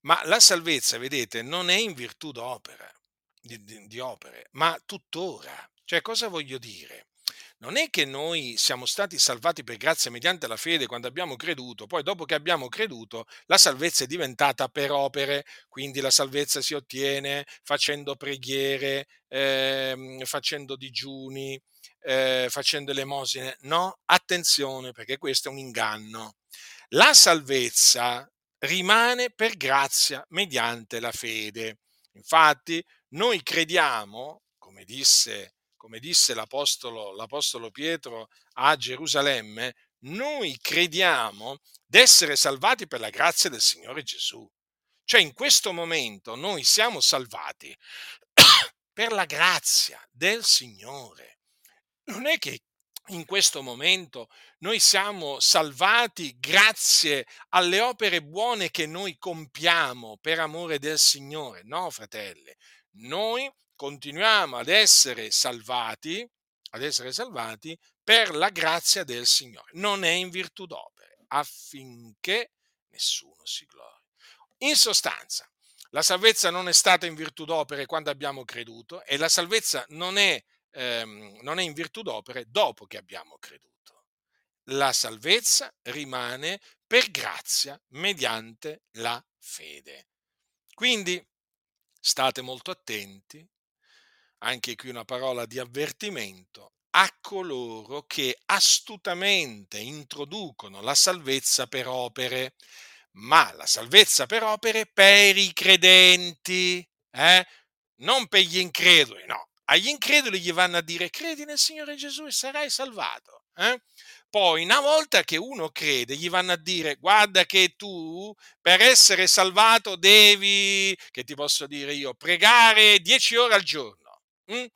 ma la salvezza, vedete, non è in virtù d'opera, di, di, di opere, ma tuttora. Cioè, cosa voglio dire? Non è che noi siamo stati salvati per grazia mediante la fede quando abbiamo creduto, poi dopo che abbiamo creduto la salvezza è diventata per opere, quindi la salvezza si ottiene facendo preghiere, eh, facendo digiuni, eh, facendo elemosine. No, attenzione perché questo è un inganno la salvezza rimane per grazia mediante la fede. Infatti, noi crediamo, come disse, come disse l'apostolo, l'apostolo Pietro a Gerusalemme, noi crediamo d'essere salvati per la grazia del Signore Gesù. Cioè in questo momento noi siamo salvati per la grazia del Signore. Non è che in questo momento noi siamo salvati grazie alle opere buone che noi compiamo per amore del Signore. No, fratelli, noi continuiamo ad essere salvati, ad essere salvati per la grazia del Signore. Non è in virtù d'opere, affinché nessuno si glori. In sostanza, la salvezza non è stata in virtù d'opere quando abbiamo creduto e la salvezza non è ehm, non è in virtù d'opere dopo che abbiamo creduto. La salvezza rimane per grazia mediante la fede. Quindi state molto attenti, anche qui una parola di avvertimento, a coloro che astutamente introducono la salvezza per opere, ma la salvezza per opere per i credenti, eh? non per gli increduli, no, agli increduli gli vanno a dire credi nel Signore Gesù e sarai salvato. Eh? Poi, una volta che uno crede, gli vanno a dire guarda che tu per essere salvato devi, che ti posso dire io, pregare 10 ore al giorno, hm?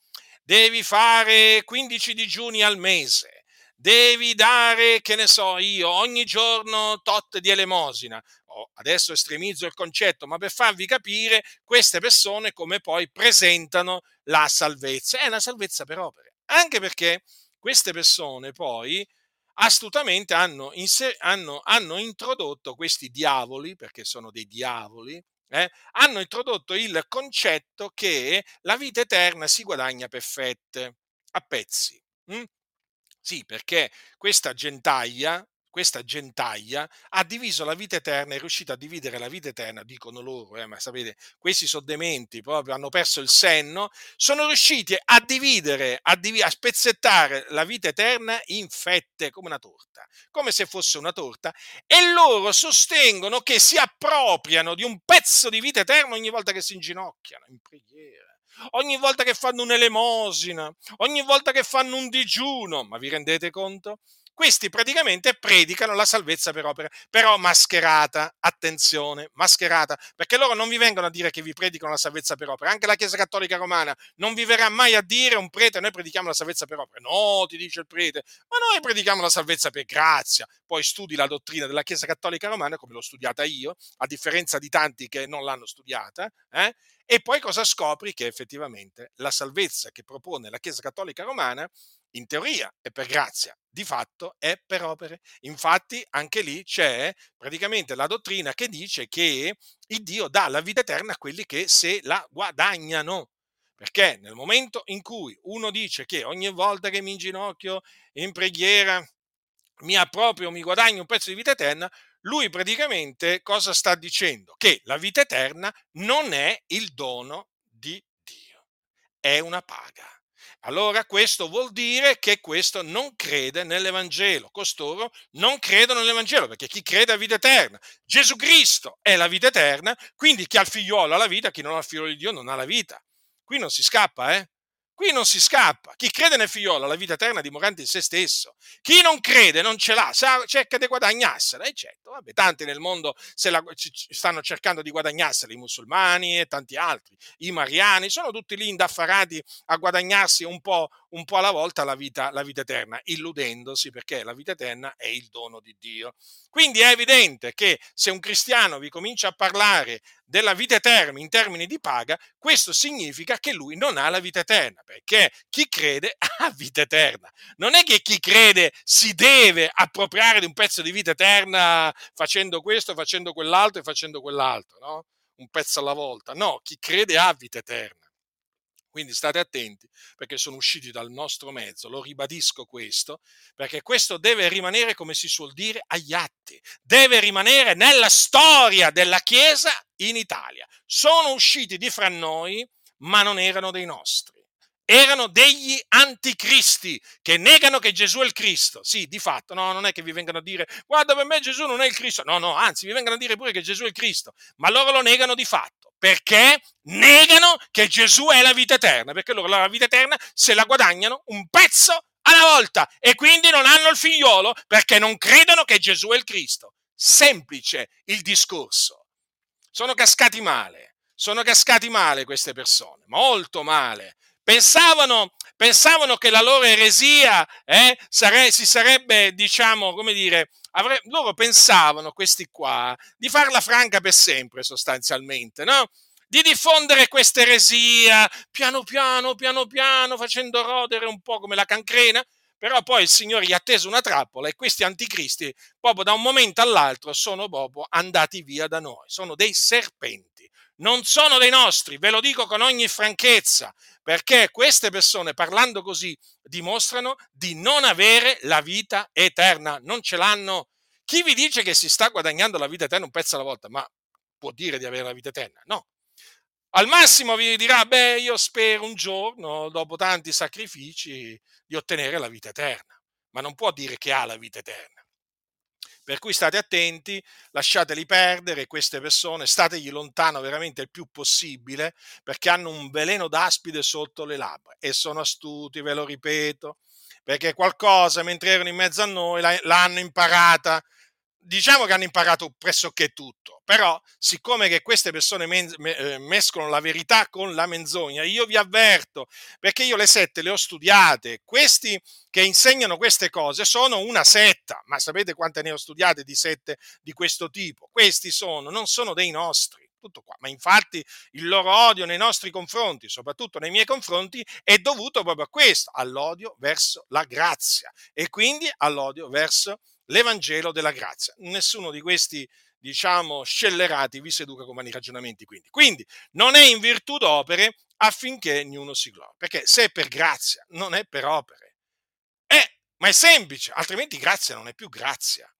devi fare 15 digiuni al mese, devi dare, che ne so io, ogni giorno tot di elemosina. Oh, adesso estremizzo il concetto, ma per farvi capire queste persone come poi presentano la salvezza. È una salvezza per opere, anche perché queste persone poi astutamente hanno, hanno, hanno introdotto questi diavoli, perché sono dei diavoli, eh, hanno introdotto il concetto che la vita eterna si guadagna per fette, a pezzi. Hm? Sì, perché questa gentaglia, questa gentaglia ha diviso la vita eterna, è riuscita a dividere la vita eterna, dicono loro, eh, ma sapete, questi sono dementi, proprio hanno perso il senno, sono riusciti a dividere, a, div- a spezzettare la vita eterna in fette, come una torta, come se fosse una torta, e loro sostengono che si appropriano di un pezzo di vita eterna ogni volta che si inginocchiano in preghiera ogni volta che fanno un'elemosina, ogni volta che fanno un digiuno, ma vi rendete conto? Questi praticamente predicano la salvezza per opera, però mascherata, attenzione, mascherata, perché loro non vi vengono a dire che vi predicano la salvezza per opera, anche la Chiesa Cattolica Romana non vi verrà mai a dire un prete, noi predichiamo la salvezza per opera, no, ti dice il prete, ma noi predichiamo la salvezza per grazia, poi studi la dottrina della Chiesa Cattolica Romana come l'ho studiata io, a differenza di tanti che non l'hanno studiata, eh? e poi cosa scopri? Che effettivamente la salvezza che propone la Chiesa Cattolica Romana in teoria è per grazia, di fatto è per opere. Infatti anche lì c'è praticamente la dottrina che dice che il Dio dà la vita eterna a quelli che se la guadagnano. Perché nel momento in cui uno dice che ogni volta che mi inginocchio in preghiera mi approprio, mi guadagno un pezzo di vita eterna, lui praticamente cosa sta dicendo? Che la vita eterna non è il dono di Dio, è una paga. Allora questo vuol dire che questo non crede nell'Evangelo, costoro non credono nell'Evangelo, perché chi crede ha vita eterna. Gesù Cristo è la vita eterna, quindi chi ha il figliuolo ha la vita, chi non ha il figlio di Dio non ha la vita. Qui non si scappa, eh? Qui non si scappa. Chi crede nel figliolo ha la vita eterna dimorante in se stesso. Chi non crede non ce l'ha, cerca di guadagnarsela. E certo, vabbè, tanti nel mondo la, stanno cercando di guadagnarsela, i musulmani e tanti altri, i mariani, sono tutti lì indaffarati a guadagnarsi un po', un po alla volta la vita, la vita eterna, illudendosi perché la vita eterna è il dono di Dio. Quindi è evidente che se un cristiano vi comincia a parlare della vita eterna in termini di paga, questo significa che lui non ha la vita eterna, perché chi crede ha vita eterna. Non è che chi crede si deve appropriare di un pezzo di vita eterna facendo questo, facendo quell'altro e facendo quell'altro, no? Un pezzo alla volta. No, chi crede ha vita eterna. Quindi state attenti perché sono usciti dal nostro mezzo, lo ribadisco questo, perché questo deve rimanere, come si suol dire, agli atti, deve rimanere nella storia della Chiesa in Italia. Sono usciti di fra noi, ma non erano dei nostri. Erano degli anticristi che negano che Gesù è il Cristo. Sì, di fatto, no, non è che vi vengano a dire guarda per me Gesù non è il Cristo. No, no, anzi vi vengono a dire pure che Gesù è il Cristo, ma loro lo negano di fatto perché negano che Gesù è la vita eterna, perché loro la vita eterna se la guadagnano un pezzo alla volta e quindi non hanno il figliolo perché non credono che Gesù è il Cristo. Semplice il discorso. Sono cascati male, sono cascati male queste persone, molto male. Pensavano, pensavano che la loro eresia eh, sare- si sarebbe, diciamo, come dire, avre- loro pensavano, questi qua, di farla franca per sempre sostanzialmente, no? Di diffondere questa eresia piano piano, piano piano, facendo rodere un po' come la cancrena, però poi il Signore gli ha teso una trappola e questi anticristi proprio da un momento all'altro sono proprio andati via da noi, sono dei serpenti, non sono dei nostri, ve lo dico con ogni franchezza, perché queste persone parlando così dimostrano di non avere la vita eterna, non ce l'hanno. Chi vi dice che si sta guadagnando la vita eterna un pezzo alla volta, ma può dire di avere la vita eterna? No. Al massimo vi dirà, beh, io spero un giorno, dopo tanti sacrifici, di ottenere la vita eterna, ma non può dire che ha la vita eterna. Per cui state attenti, lasciateli perdere queste persone, stategli lontano veramente il più possibile, perché hanno un veleno d'aspide sotto le labbra e sono astuti, ve lo ripeto, perché qualcosa mentre erano in mezzo a noi l'hanno imparata diciamo che hanno imparato pressoché tutto, però siccome che queste persone men- eh, mescolano la verità con la menzogna, io vi avverto, perché io le sette le ho studiate, questi che insegnano queste cose sono una setta, ma sapete quante ne ho studiate di sette di questo tipo? Questi sono, non sono dei nostri tutto qua. Ma infatti il loro odio nei nostri confronti, soprattutto nei miei confronti, è dovuto proprio a questo, all'odio verso la grazia e quindi all'odio verso l'Evangelo della grazia. Nessuno di questi diciamo, scellerati vi seduca con vani ragionamenti. Quindi. quindi non è in virtù d'opere affinché ognuno si glori, perché se è per grazia, non è per opere. Eh, ma è semplice, altrimenti grazia non è più grazia.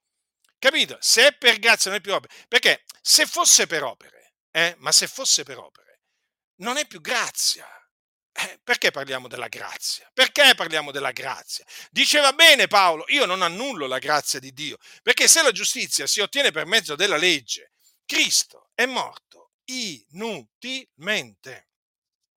Capito? Se è per grazia non è più opere, perché se fosse per opere, eh, ma se fosse per opere, non è più grazia. Eh, perché parliamo della grazia? Perché parliamo della grazia? Diceva bene Paolo, io non annullo la grazia di Dio, perché se la giustizia si ottiene per mezzo della legge, Cristo è morto inutilmente.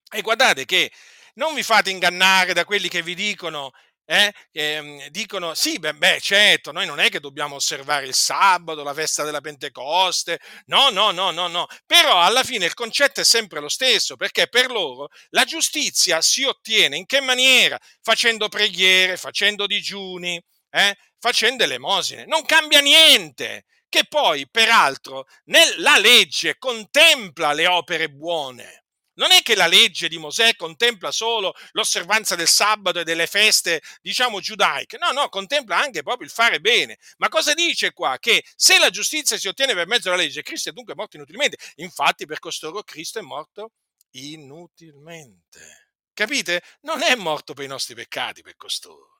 E guardate che non vi fate ingannare da quelli che vi dicono eh, eh, dicono sì, beh, beh, certo, noi non è che dobbiamo osservare il sabato, la festa della Pentecoste, no, no, no, no, no, però alla fine il concetto è sempre lo stesso, perché per loro la giustizia si ottiene in che maniera? Facendo preghiere, facendo digiuni, eh, facendo elemosine, non cambia niente, che poi peraltro la legge contempla le opere buone non è che la legge di Mosè contempla solo l'osservanza del sabato e delle feste, diciamo, giudaiche. No, no, contempla anche proprio il fare bene. Ma cosa dice qua? Che se la giustizia si ottiene per mezzo della legge, Cristo è dunque morto inutilmente. Infatti, per costoro Cristo è morto inutilmente. Capite? Non è morto per i nostri peccati, per costoro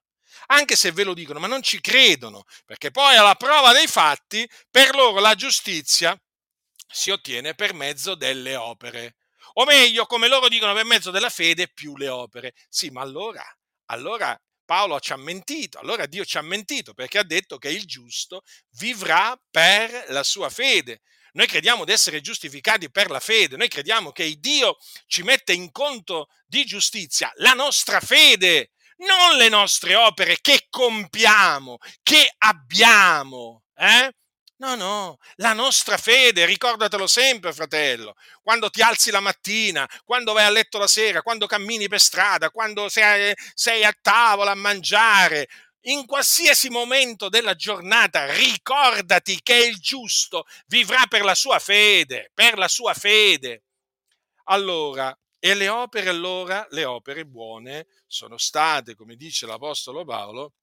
anche se ve lo dicono, ma non ci credono, perché poi alla prova dei fatti, per loro la giustizia si ottiene per mezzo delle opere o meglio, come loro dicono, per mezzo della fede più le opere. Sì, ma allora, allora Paolo ci ha mentito, allora Dio ci ha mentito perché ha detto che il giusto vivrà per la sua fede. Noi crediamo di essere giustificati per la fede, noi crediamo che Dio ci mette in conto di giustizia la nostra fede, non le nostre opere che compiamo, che abbiamo. Eh? No, no, la nostra fede, ricordatelo sempre, fratello, quando ti alzi la mattina, quando vai a letto la sera, quando cammini per strada, quando sei, sei a tavola a mangiare, in qualsiasi momento della giornata, ricordati che il giusto vivrà per la sua fede, per la sua fede. Allora, e le opere allora, le opere buone sono state, come dice l'Apostolo Paolo,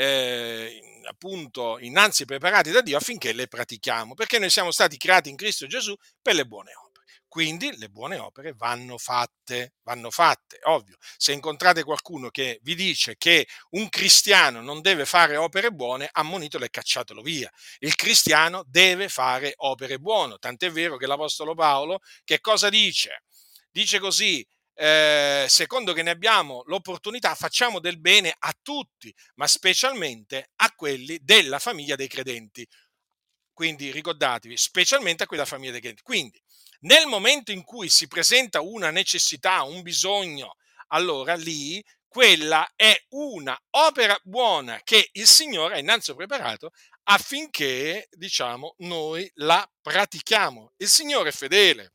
eh, appunto innanzi preparati da Dio affinché le pratichiamo, perché noi siamo stati creati in Cristo Gesù per le buone opere. Quindi le buone opere vanno fatte, vanno fatte, ovvio. Se incontrate qualcuno che vi dice che un cristiano non deve fare opere buone, ammonitelo e cacciatelo via. Il cristiano deve fare opere buone, tant'è vero che l'Apostolo Paolo che cosa dice? Dice così, eh, secondo che ne abbiamo l'opportunità, facciamo del bene a tutti, ma specialmente a quelli della famiglia dei credenti. Quindi ricordatevi, specialmente a quella famiglia dei credenti. Quindi, nel momento in cui si presenta una necessità, un bisogno, allora lì quella è una opera buona che il Signore ha innanzi preparato affinché, diciamo, noi la pratichiamo. Il Signore è fedele.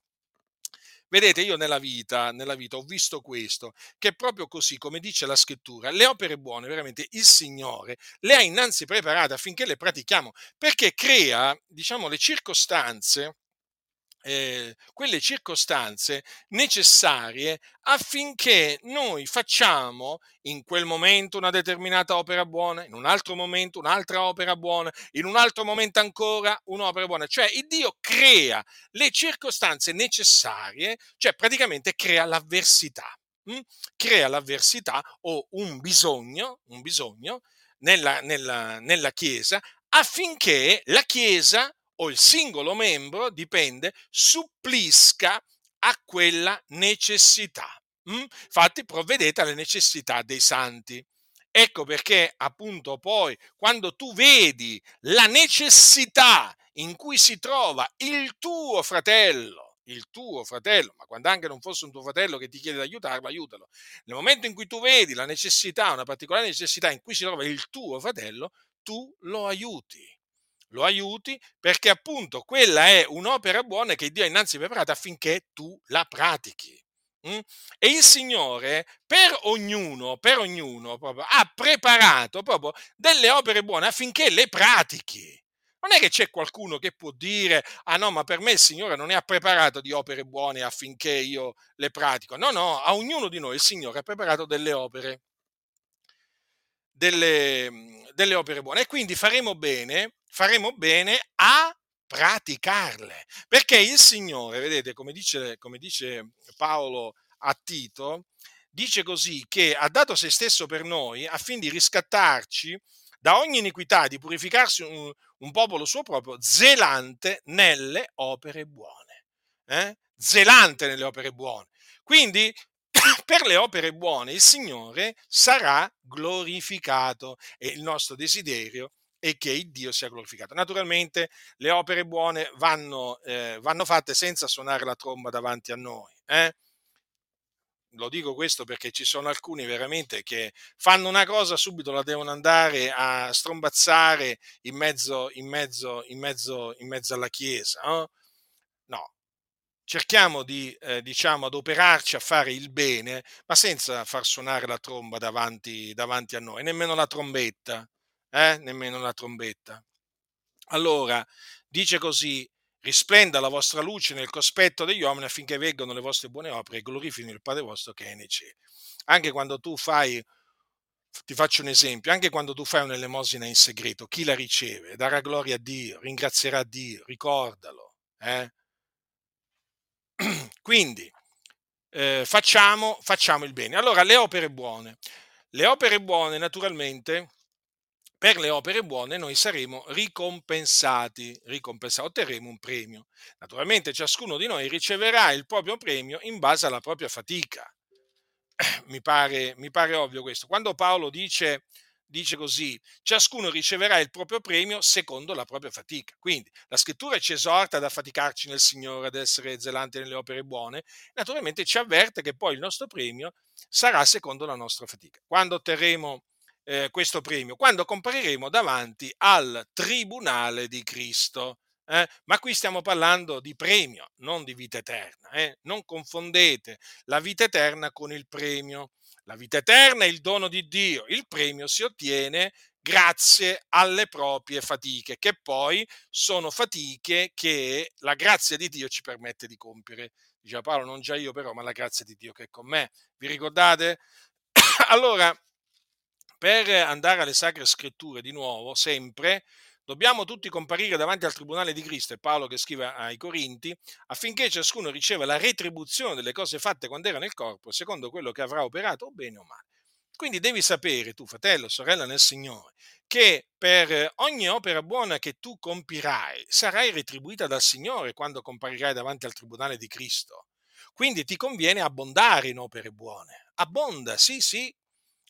Vedete, io nella vita, nella vita ho visto questo, che proprio così, come dice la scrittura, le opere buone, veramente il Signore le ha innanzi preparate affinché le pratichiamo, perché crea, diciamo, le circostanze eh, quelle circostanze necessarie affinché noi facciamo in quel momento una determinata opera buona, in un altro momento un'altra opera buona, in un altro momento ancora un'opera buona. Cioè il Dio crea le circostanze necessarie, cioè praticamente crea l'avversità. Hm? Crea l'avversità o un bisogno, un bisogno nella, nella, nella Chiesa affinché la Chiesa o il singolo membro, dipende, supplisca a quella necessità. Mm? Infatti provvedete alle necessità dei santi. Ecco perché appunto poi quando tu vedi la necessità in cui si trova il tuo fratello, il tuo fratello, ma quando anche non fosse un tuo fratello che ti chiede di aiutarlo, aiutalo. Nel momento in cui tu vedi la necessità, una particolare necessità in cui si trova il tuo fratello, tu lo aiuti lo aiuti perché appunto quella è un'opera buona che Dio ha innanzi preparata affinché tu la pratichi. Mm? E il Signore per ognuno, per ognuno proprio, ha preparato proprio delle opere buone affinché le pratichi. Non è che c'è qualcuno che può dire, ah no, ma per me il Signore non è preparato di opere buone affinché io le pratico. No, no, a ognuno di noi il Signore ha preparato delle opere, delle, delle opere buone. E quindi faremo bene, faremo bene a praticarle. Perché il Signore, vedete, come dice, come dice Paolo a Tito, dice così che ha dato se stesso per noi affinché di riscattarci da ogni iniquità, di purificarsi un, un popolo suo proprio, zelante nelle opere buone. Eh? Zelante nelle opere buone. Quindi per le opere buone il Signore sarà glorificato e il nostro desiderio è che il Dio sia glorificato. Naturalmente le opere buone vanno, eh, vanno fatte senza suonare la tromba davanti a noi. Eh? lo dico questo perché ci sono alcuni veramente che fanno una cosa, subito la devono andare a strombazzare in mezzo, in mezzo, in mezzo, in mezzo alla Chiesa. No? no. Cerchiamo di, eh, diciamo, adoperarci a fare il bene, ma senza far suonare la tromba davanti, davanti a noi, nemmeno la trombetta, eh? nemmeno la trombetta. Allora, dice così, risplenda la vostra luce nel cospetto degli uomini affinché veggano le vostre buone opere e glorifichino il Padre vostro che è nei cieli. Anche quando tu fai, ti faccio un esempio, anche quando tu fai un'elemosina in segreto, chi la riceve darà gloria a Dio, ringrazierà Dio, ricordalo. Eh? Quindi eh, facciamo, facciamo il bene. Allora, le opere buone. Le opere buone, naturalmente, per le opere buone noi saremo ricompensati, ricompensati, otterremo un premio. Naturalmente ciascuno di noi riceverà il proprio premio in base alla propria fatica. Mi pare, mi pare ovvio questo. Quando Paolo dice, dice così, ciascuno riceverà il proprio premio secondo la propria fatica. Quindi la scrittura ci esorta ad affaticarci nel Signore, ad essere zelanti nelle opere buone, naturalmente ci avverte che poi il nostro premio sarà secondo la nostra fatica. Quando otterremo eh, questo premio, quando compariremo davanti al tribunale di Cristo. Eh? Ma qui stiamo parlando di premio, non di vita eterna. Eh? Non confondete la vita eterna con il premio. La vita eterna è il dono di Dio, il premio si ottiene grazie alle proprie fatiche, che poi sono fatiche che la grazia di Dio ci permette di compiere. Diceva Paolo, non già io però, ma la grazia di Dio che è con me. Vi ricordate? allora, per andare alle sacre scritture di nuovo, sempre, dobbiamo tutti comparire davanti al tribunale di Cristo, è Paolo che scrive ai Corinti, affinché ciascuno riceva la retribuzione delle cose fatte quando era nel corpo, secondo quello che avrà operato, o bene o male. Quindi devi sapere, tu fratello, sorella nel Signore, che per ogni opera buona che tu compirai sarai retribuita dal Signore quando comparirai davanti al tribunale di Cristo. Quindi ti conviene abbondare in opere buone. Abbonda, sì, sì,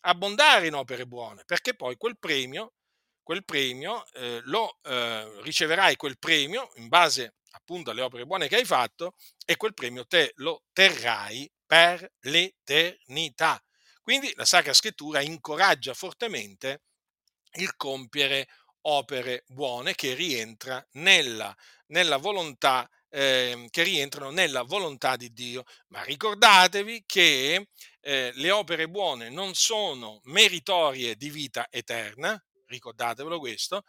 abbondare in opere buone, perché poi quel premio, quel premio eh, lo eh, riceverai quel premio in base appunto alle opere buone che hai fatto e quel premio te lo terrai per l'eternità. Quindi la Sacra Scrittura incoraggia fortemente il compiere opere buone che rientra nella, nella volontà eh, che rientrano nella volontà di Dio. Ma ricordatevi che eh, le opere buone non sono meritorie di vita eterna, ricordatevelo questo,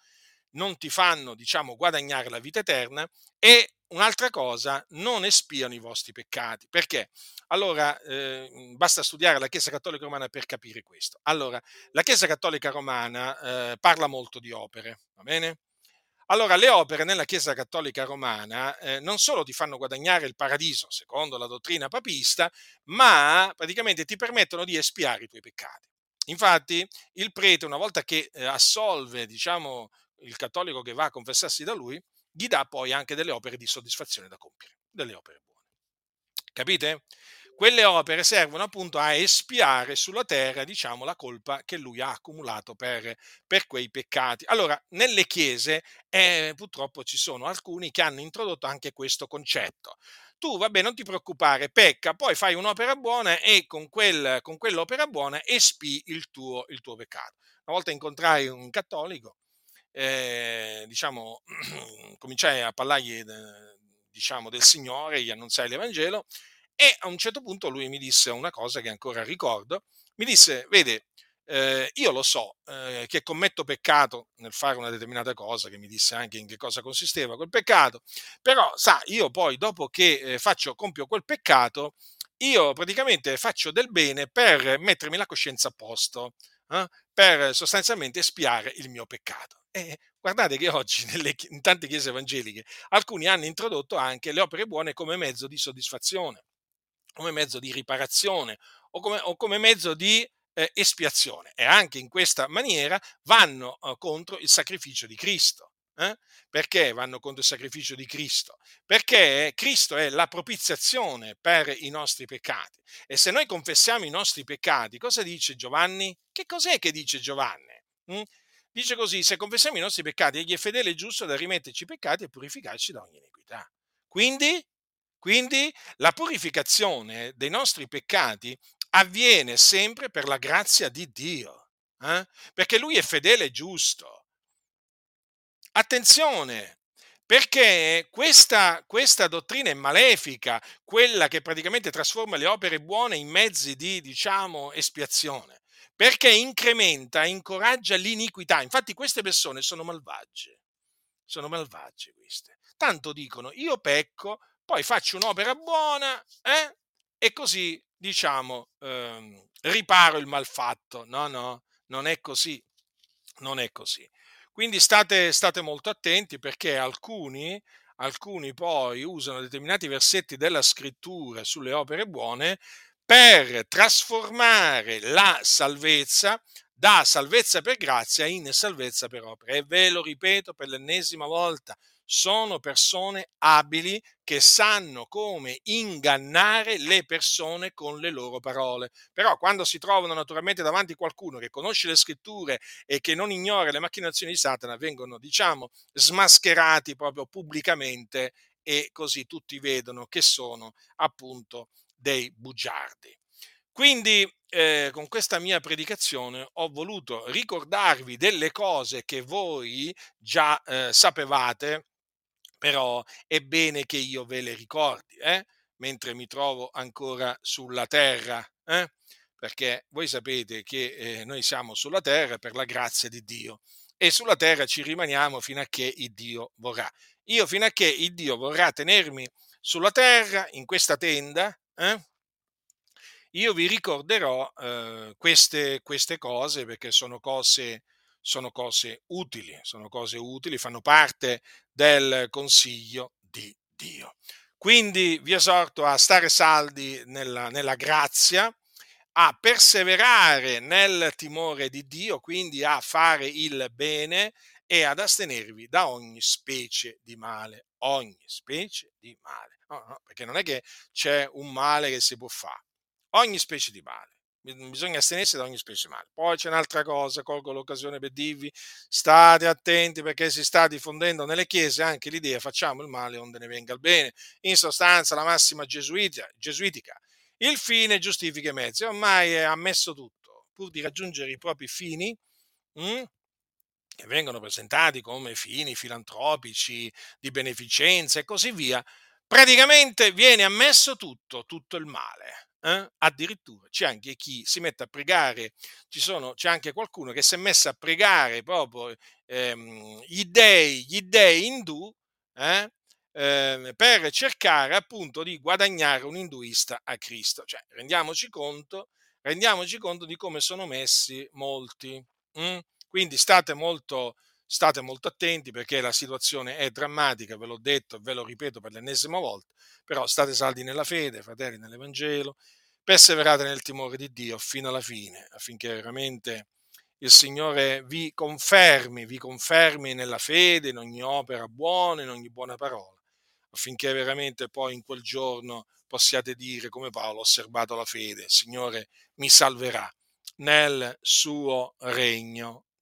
non ti fanno, diciamo, guadagnare la vita eterna e un'altra cosa, non espiano i vostri peccati. Perché? Allora, eh, basta studiare la Chiesa Cattolica Romana per capire questo. Allora, la Chiesa Cattolica Romana eh, parla molto di opere, va bene? Allora, le opere nella Chiesa Cattolica Romana eh, non solo ti fanno guadagnare il paradiso, secondo la dottrina papista, ma praticamente ti permettono di espiare i tuoi peccati. Infatti, il prete, una volta che eh, assolve, diciamo, il cattolico che va a confessarsi da lui, gli dà poi anche delle opere di soddisfazione da compiere, delle opere buone. Capite? Quelle opere servono appunto a espiare sulla terra, diciamo, la colpa che lui ha accumulato per, per quei peccati. Allora, nelle chiese eh, purtroppo ci sono alcuni che hanno introdotto anche questo concetto. Tu, vabbè, non ti preoccupare, pecca, poi fai un'opera buona e con, quel, con quell'opera buona espi il tuo, il tuo peccato. Una volta incontrai un cattolico, eh, diciamo, cominciai a parlargli, diciamo, del Signore, gli annunziai l'Evangelo e a un certo punto lui mi disse una cosa che ancora ricordo, mi disse, vede, eh, io lo so eh, che commetto peccato nel fare una determinata cosa, che mi disse anche in che cosa consisteva quel peccato, però sa, io poi dopo che eh, faccio, compio quel peccato, io praticamente faccio del bene per mettermi la coscienza a posto, eh, per sostanzialmente espiare il mio peccato. E guardate che oggi nelle, in tante chiese evangeliche alcuni hanno introdotto anche le opere buone come mezzo di soddisfazione, come mezzo di riparazione o come, o come mezzo di eh, espiazione e anche in questa maniera vanno eh, contro il sacrificio di Cristo. Eh? Perché vanno contro il sacrificio di Cristo? Perché Cristo è la propiziazione per i nostri peccati. E se noi confessiamo i nostri peccati, cosa dice Giovanni? Che cos'è che dice Giovanni? Mm? Dice così, se confessiamo i nostri peccati, egli è fedele e giusto da rimetterci i peccati e purificarci da ogni iniquità. Quindi, quindi la purificazione dei nostri peccati avviene sempre per la grazia di Dio, eh? perché Lui è fedele e giusto. Attenzione, perché questa, questa, dottrina è malefica, quella che praticamente trasforma le opere buone in mezzi di, diciamo, espiazione, perché incrementa, incoraggia l'iniquità. Infatti queste persone sono malvagie, sono malvagie queste. Tanto dicono, io pecco, poi faccio un'opera buona, eh? e così, diciamo, ehm, riparo il malfatto. No, no, non è così, non è così. Quindi state, state molto attenti perché alcuni, alcuni poi usano determinati versetti della scrittura sulle opere buone per trasformare la salvezza da salvezza per grazia in salvezza per opere. E ve lo ripeto per l'ennesima volta, sono persone abili che sanno come ingannare le persone con le loro parole. Però quando si trovano naturalmente davanti a qualcuno che conosce le scritture e che non ignora le macchinazioni di Satana, vengono, diciamo, smascherati proprio pubblicamente e così tutti vedono che sono appunto dei bugiardi. Quindi eh, con questa mia predicazione ho voluto ricordarvi delle cose che voi già eh, sapevate però è bene che io ve le ricordi, eh? mentre mi trovo ancora sulla terra, eh? perché voi sapete che eh, noi siamo sulla terra per la grazia di Dio e sulla terra ci rimaniamo fino a che il Dio vorrà. Io fino a che il Dio vorrà tenermi sulla terra, in questa tenda, eh? io vi ricorderò eh, queste, queste cose perché sono cose sono cose utili, sono cose utili, fanno parte del consiglio di Dio. Quindi vi esorto a stare saldi nella, nella grazia, a perseverare nel timore di Dio, quindi a fare il bene e ad astenervi da ogni specie di male, ogni specie di male. No, no, perché non è che c'è un male che si può fare, ogni specie di male bisogna astenersi da ogni specie male. Poi c'è un'altra cosa, colgo l'occasione per dirvi, state attenti perché si sta diffondendo nelle chiese anche l'idea facciamo il male onde ne venga il bene. In sostanza la massima gesuitica, gesuitica il fine giustifica i mezzi, ormai è ammesso tutto, pur di raggiungere i propri fini. Hm? che vengono presentati come fini filantropici, di beneficenza e così via, praticamente viene ammesso tutto, tutto il male eh? addirittura c'è anche chi si mette a pregare, sono, c'è anche qualcuno che si è messo a pregare proprio ehm, gli, dei, gli dei indù eh? Eh, per cercare appunto di guadagnare un induista a Cristo. Cioè, rendiamoci conto, rendiamoci conto di come sono messi molti. Mm? Quindi state molto, state molto attenti perché la situazione è drammatica, ve l'ho detto e ve lo ripeto per l'ennesima volta, però state saldi nella fede, fratelli nell'Evangelo, perseverate nel timore di Dio fino alla fine, affinché veramente il Signore vi confermi, vi confermi nella fede, in ogni opera buona, in ogni buona parola, affinché veramente poi in quel giorno possiate dire come Paolo, ho osservato la fede, il Signore mi salverà nel suo regno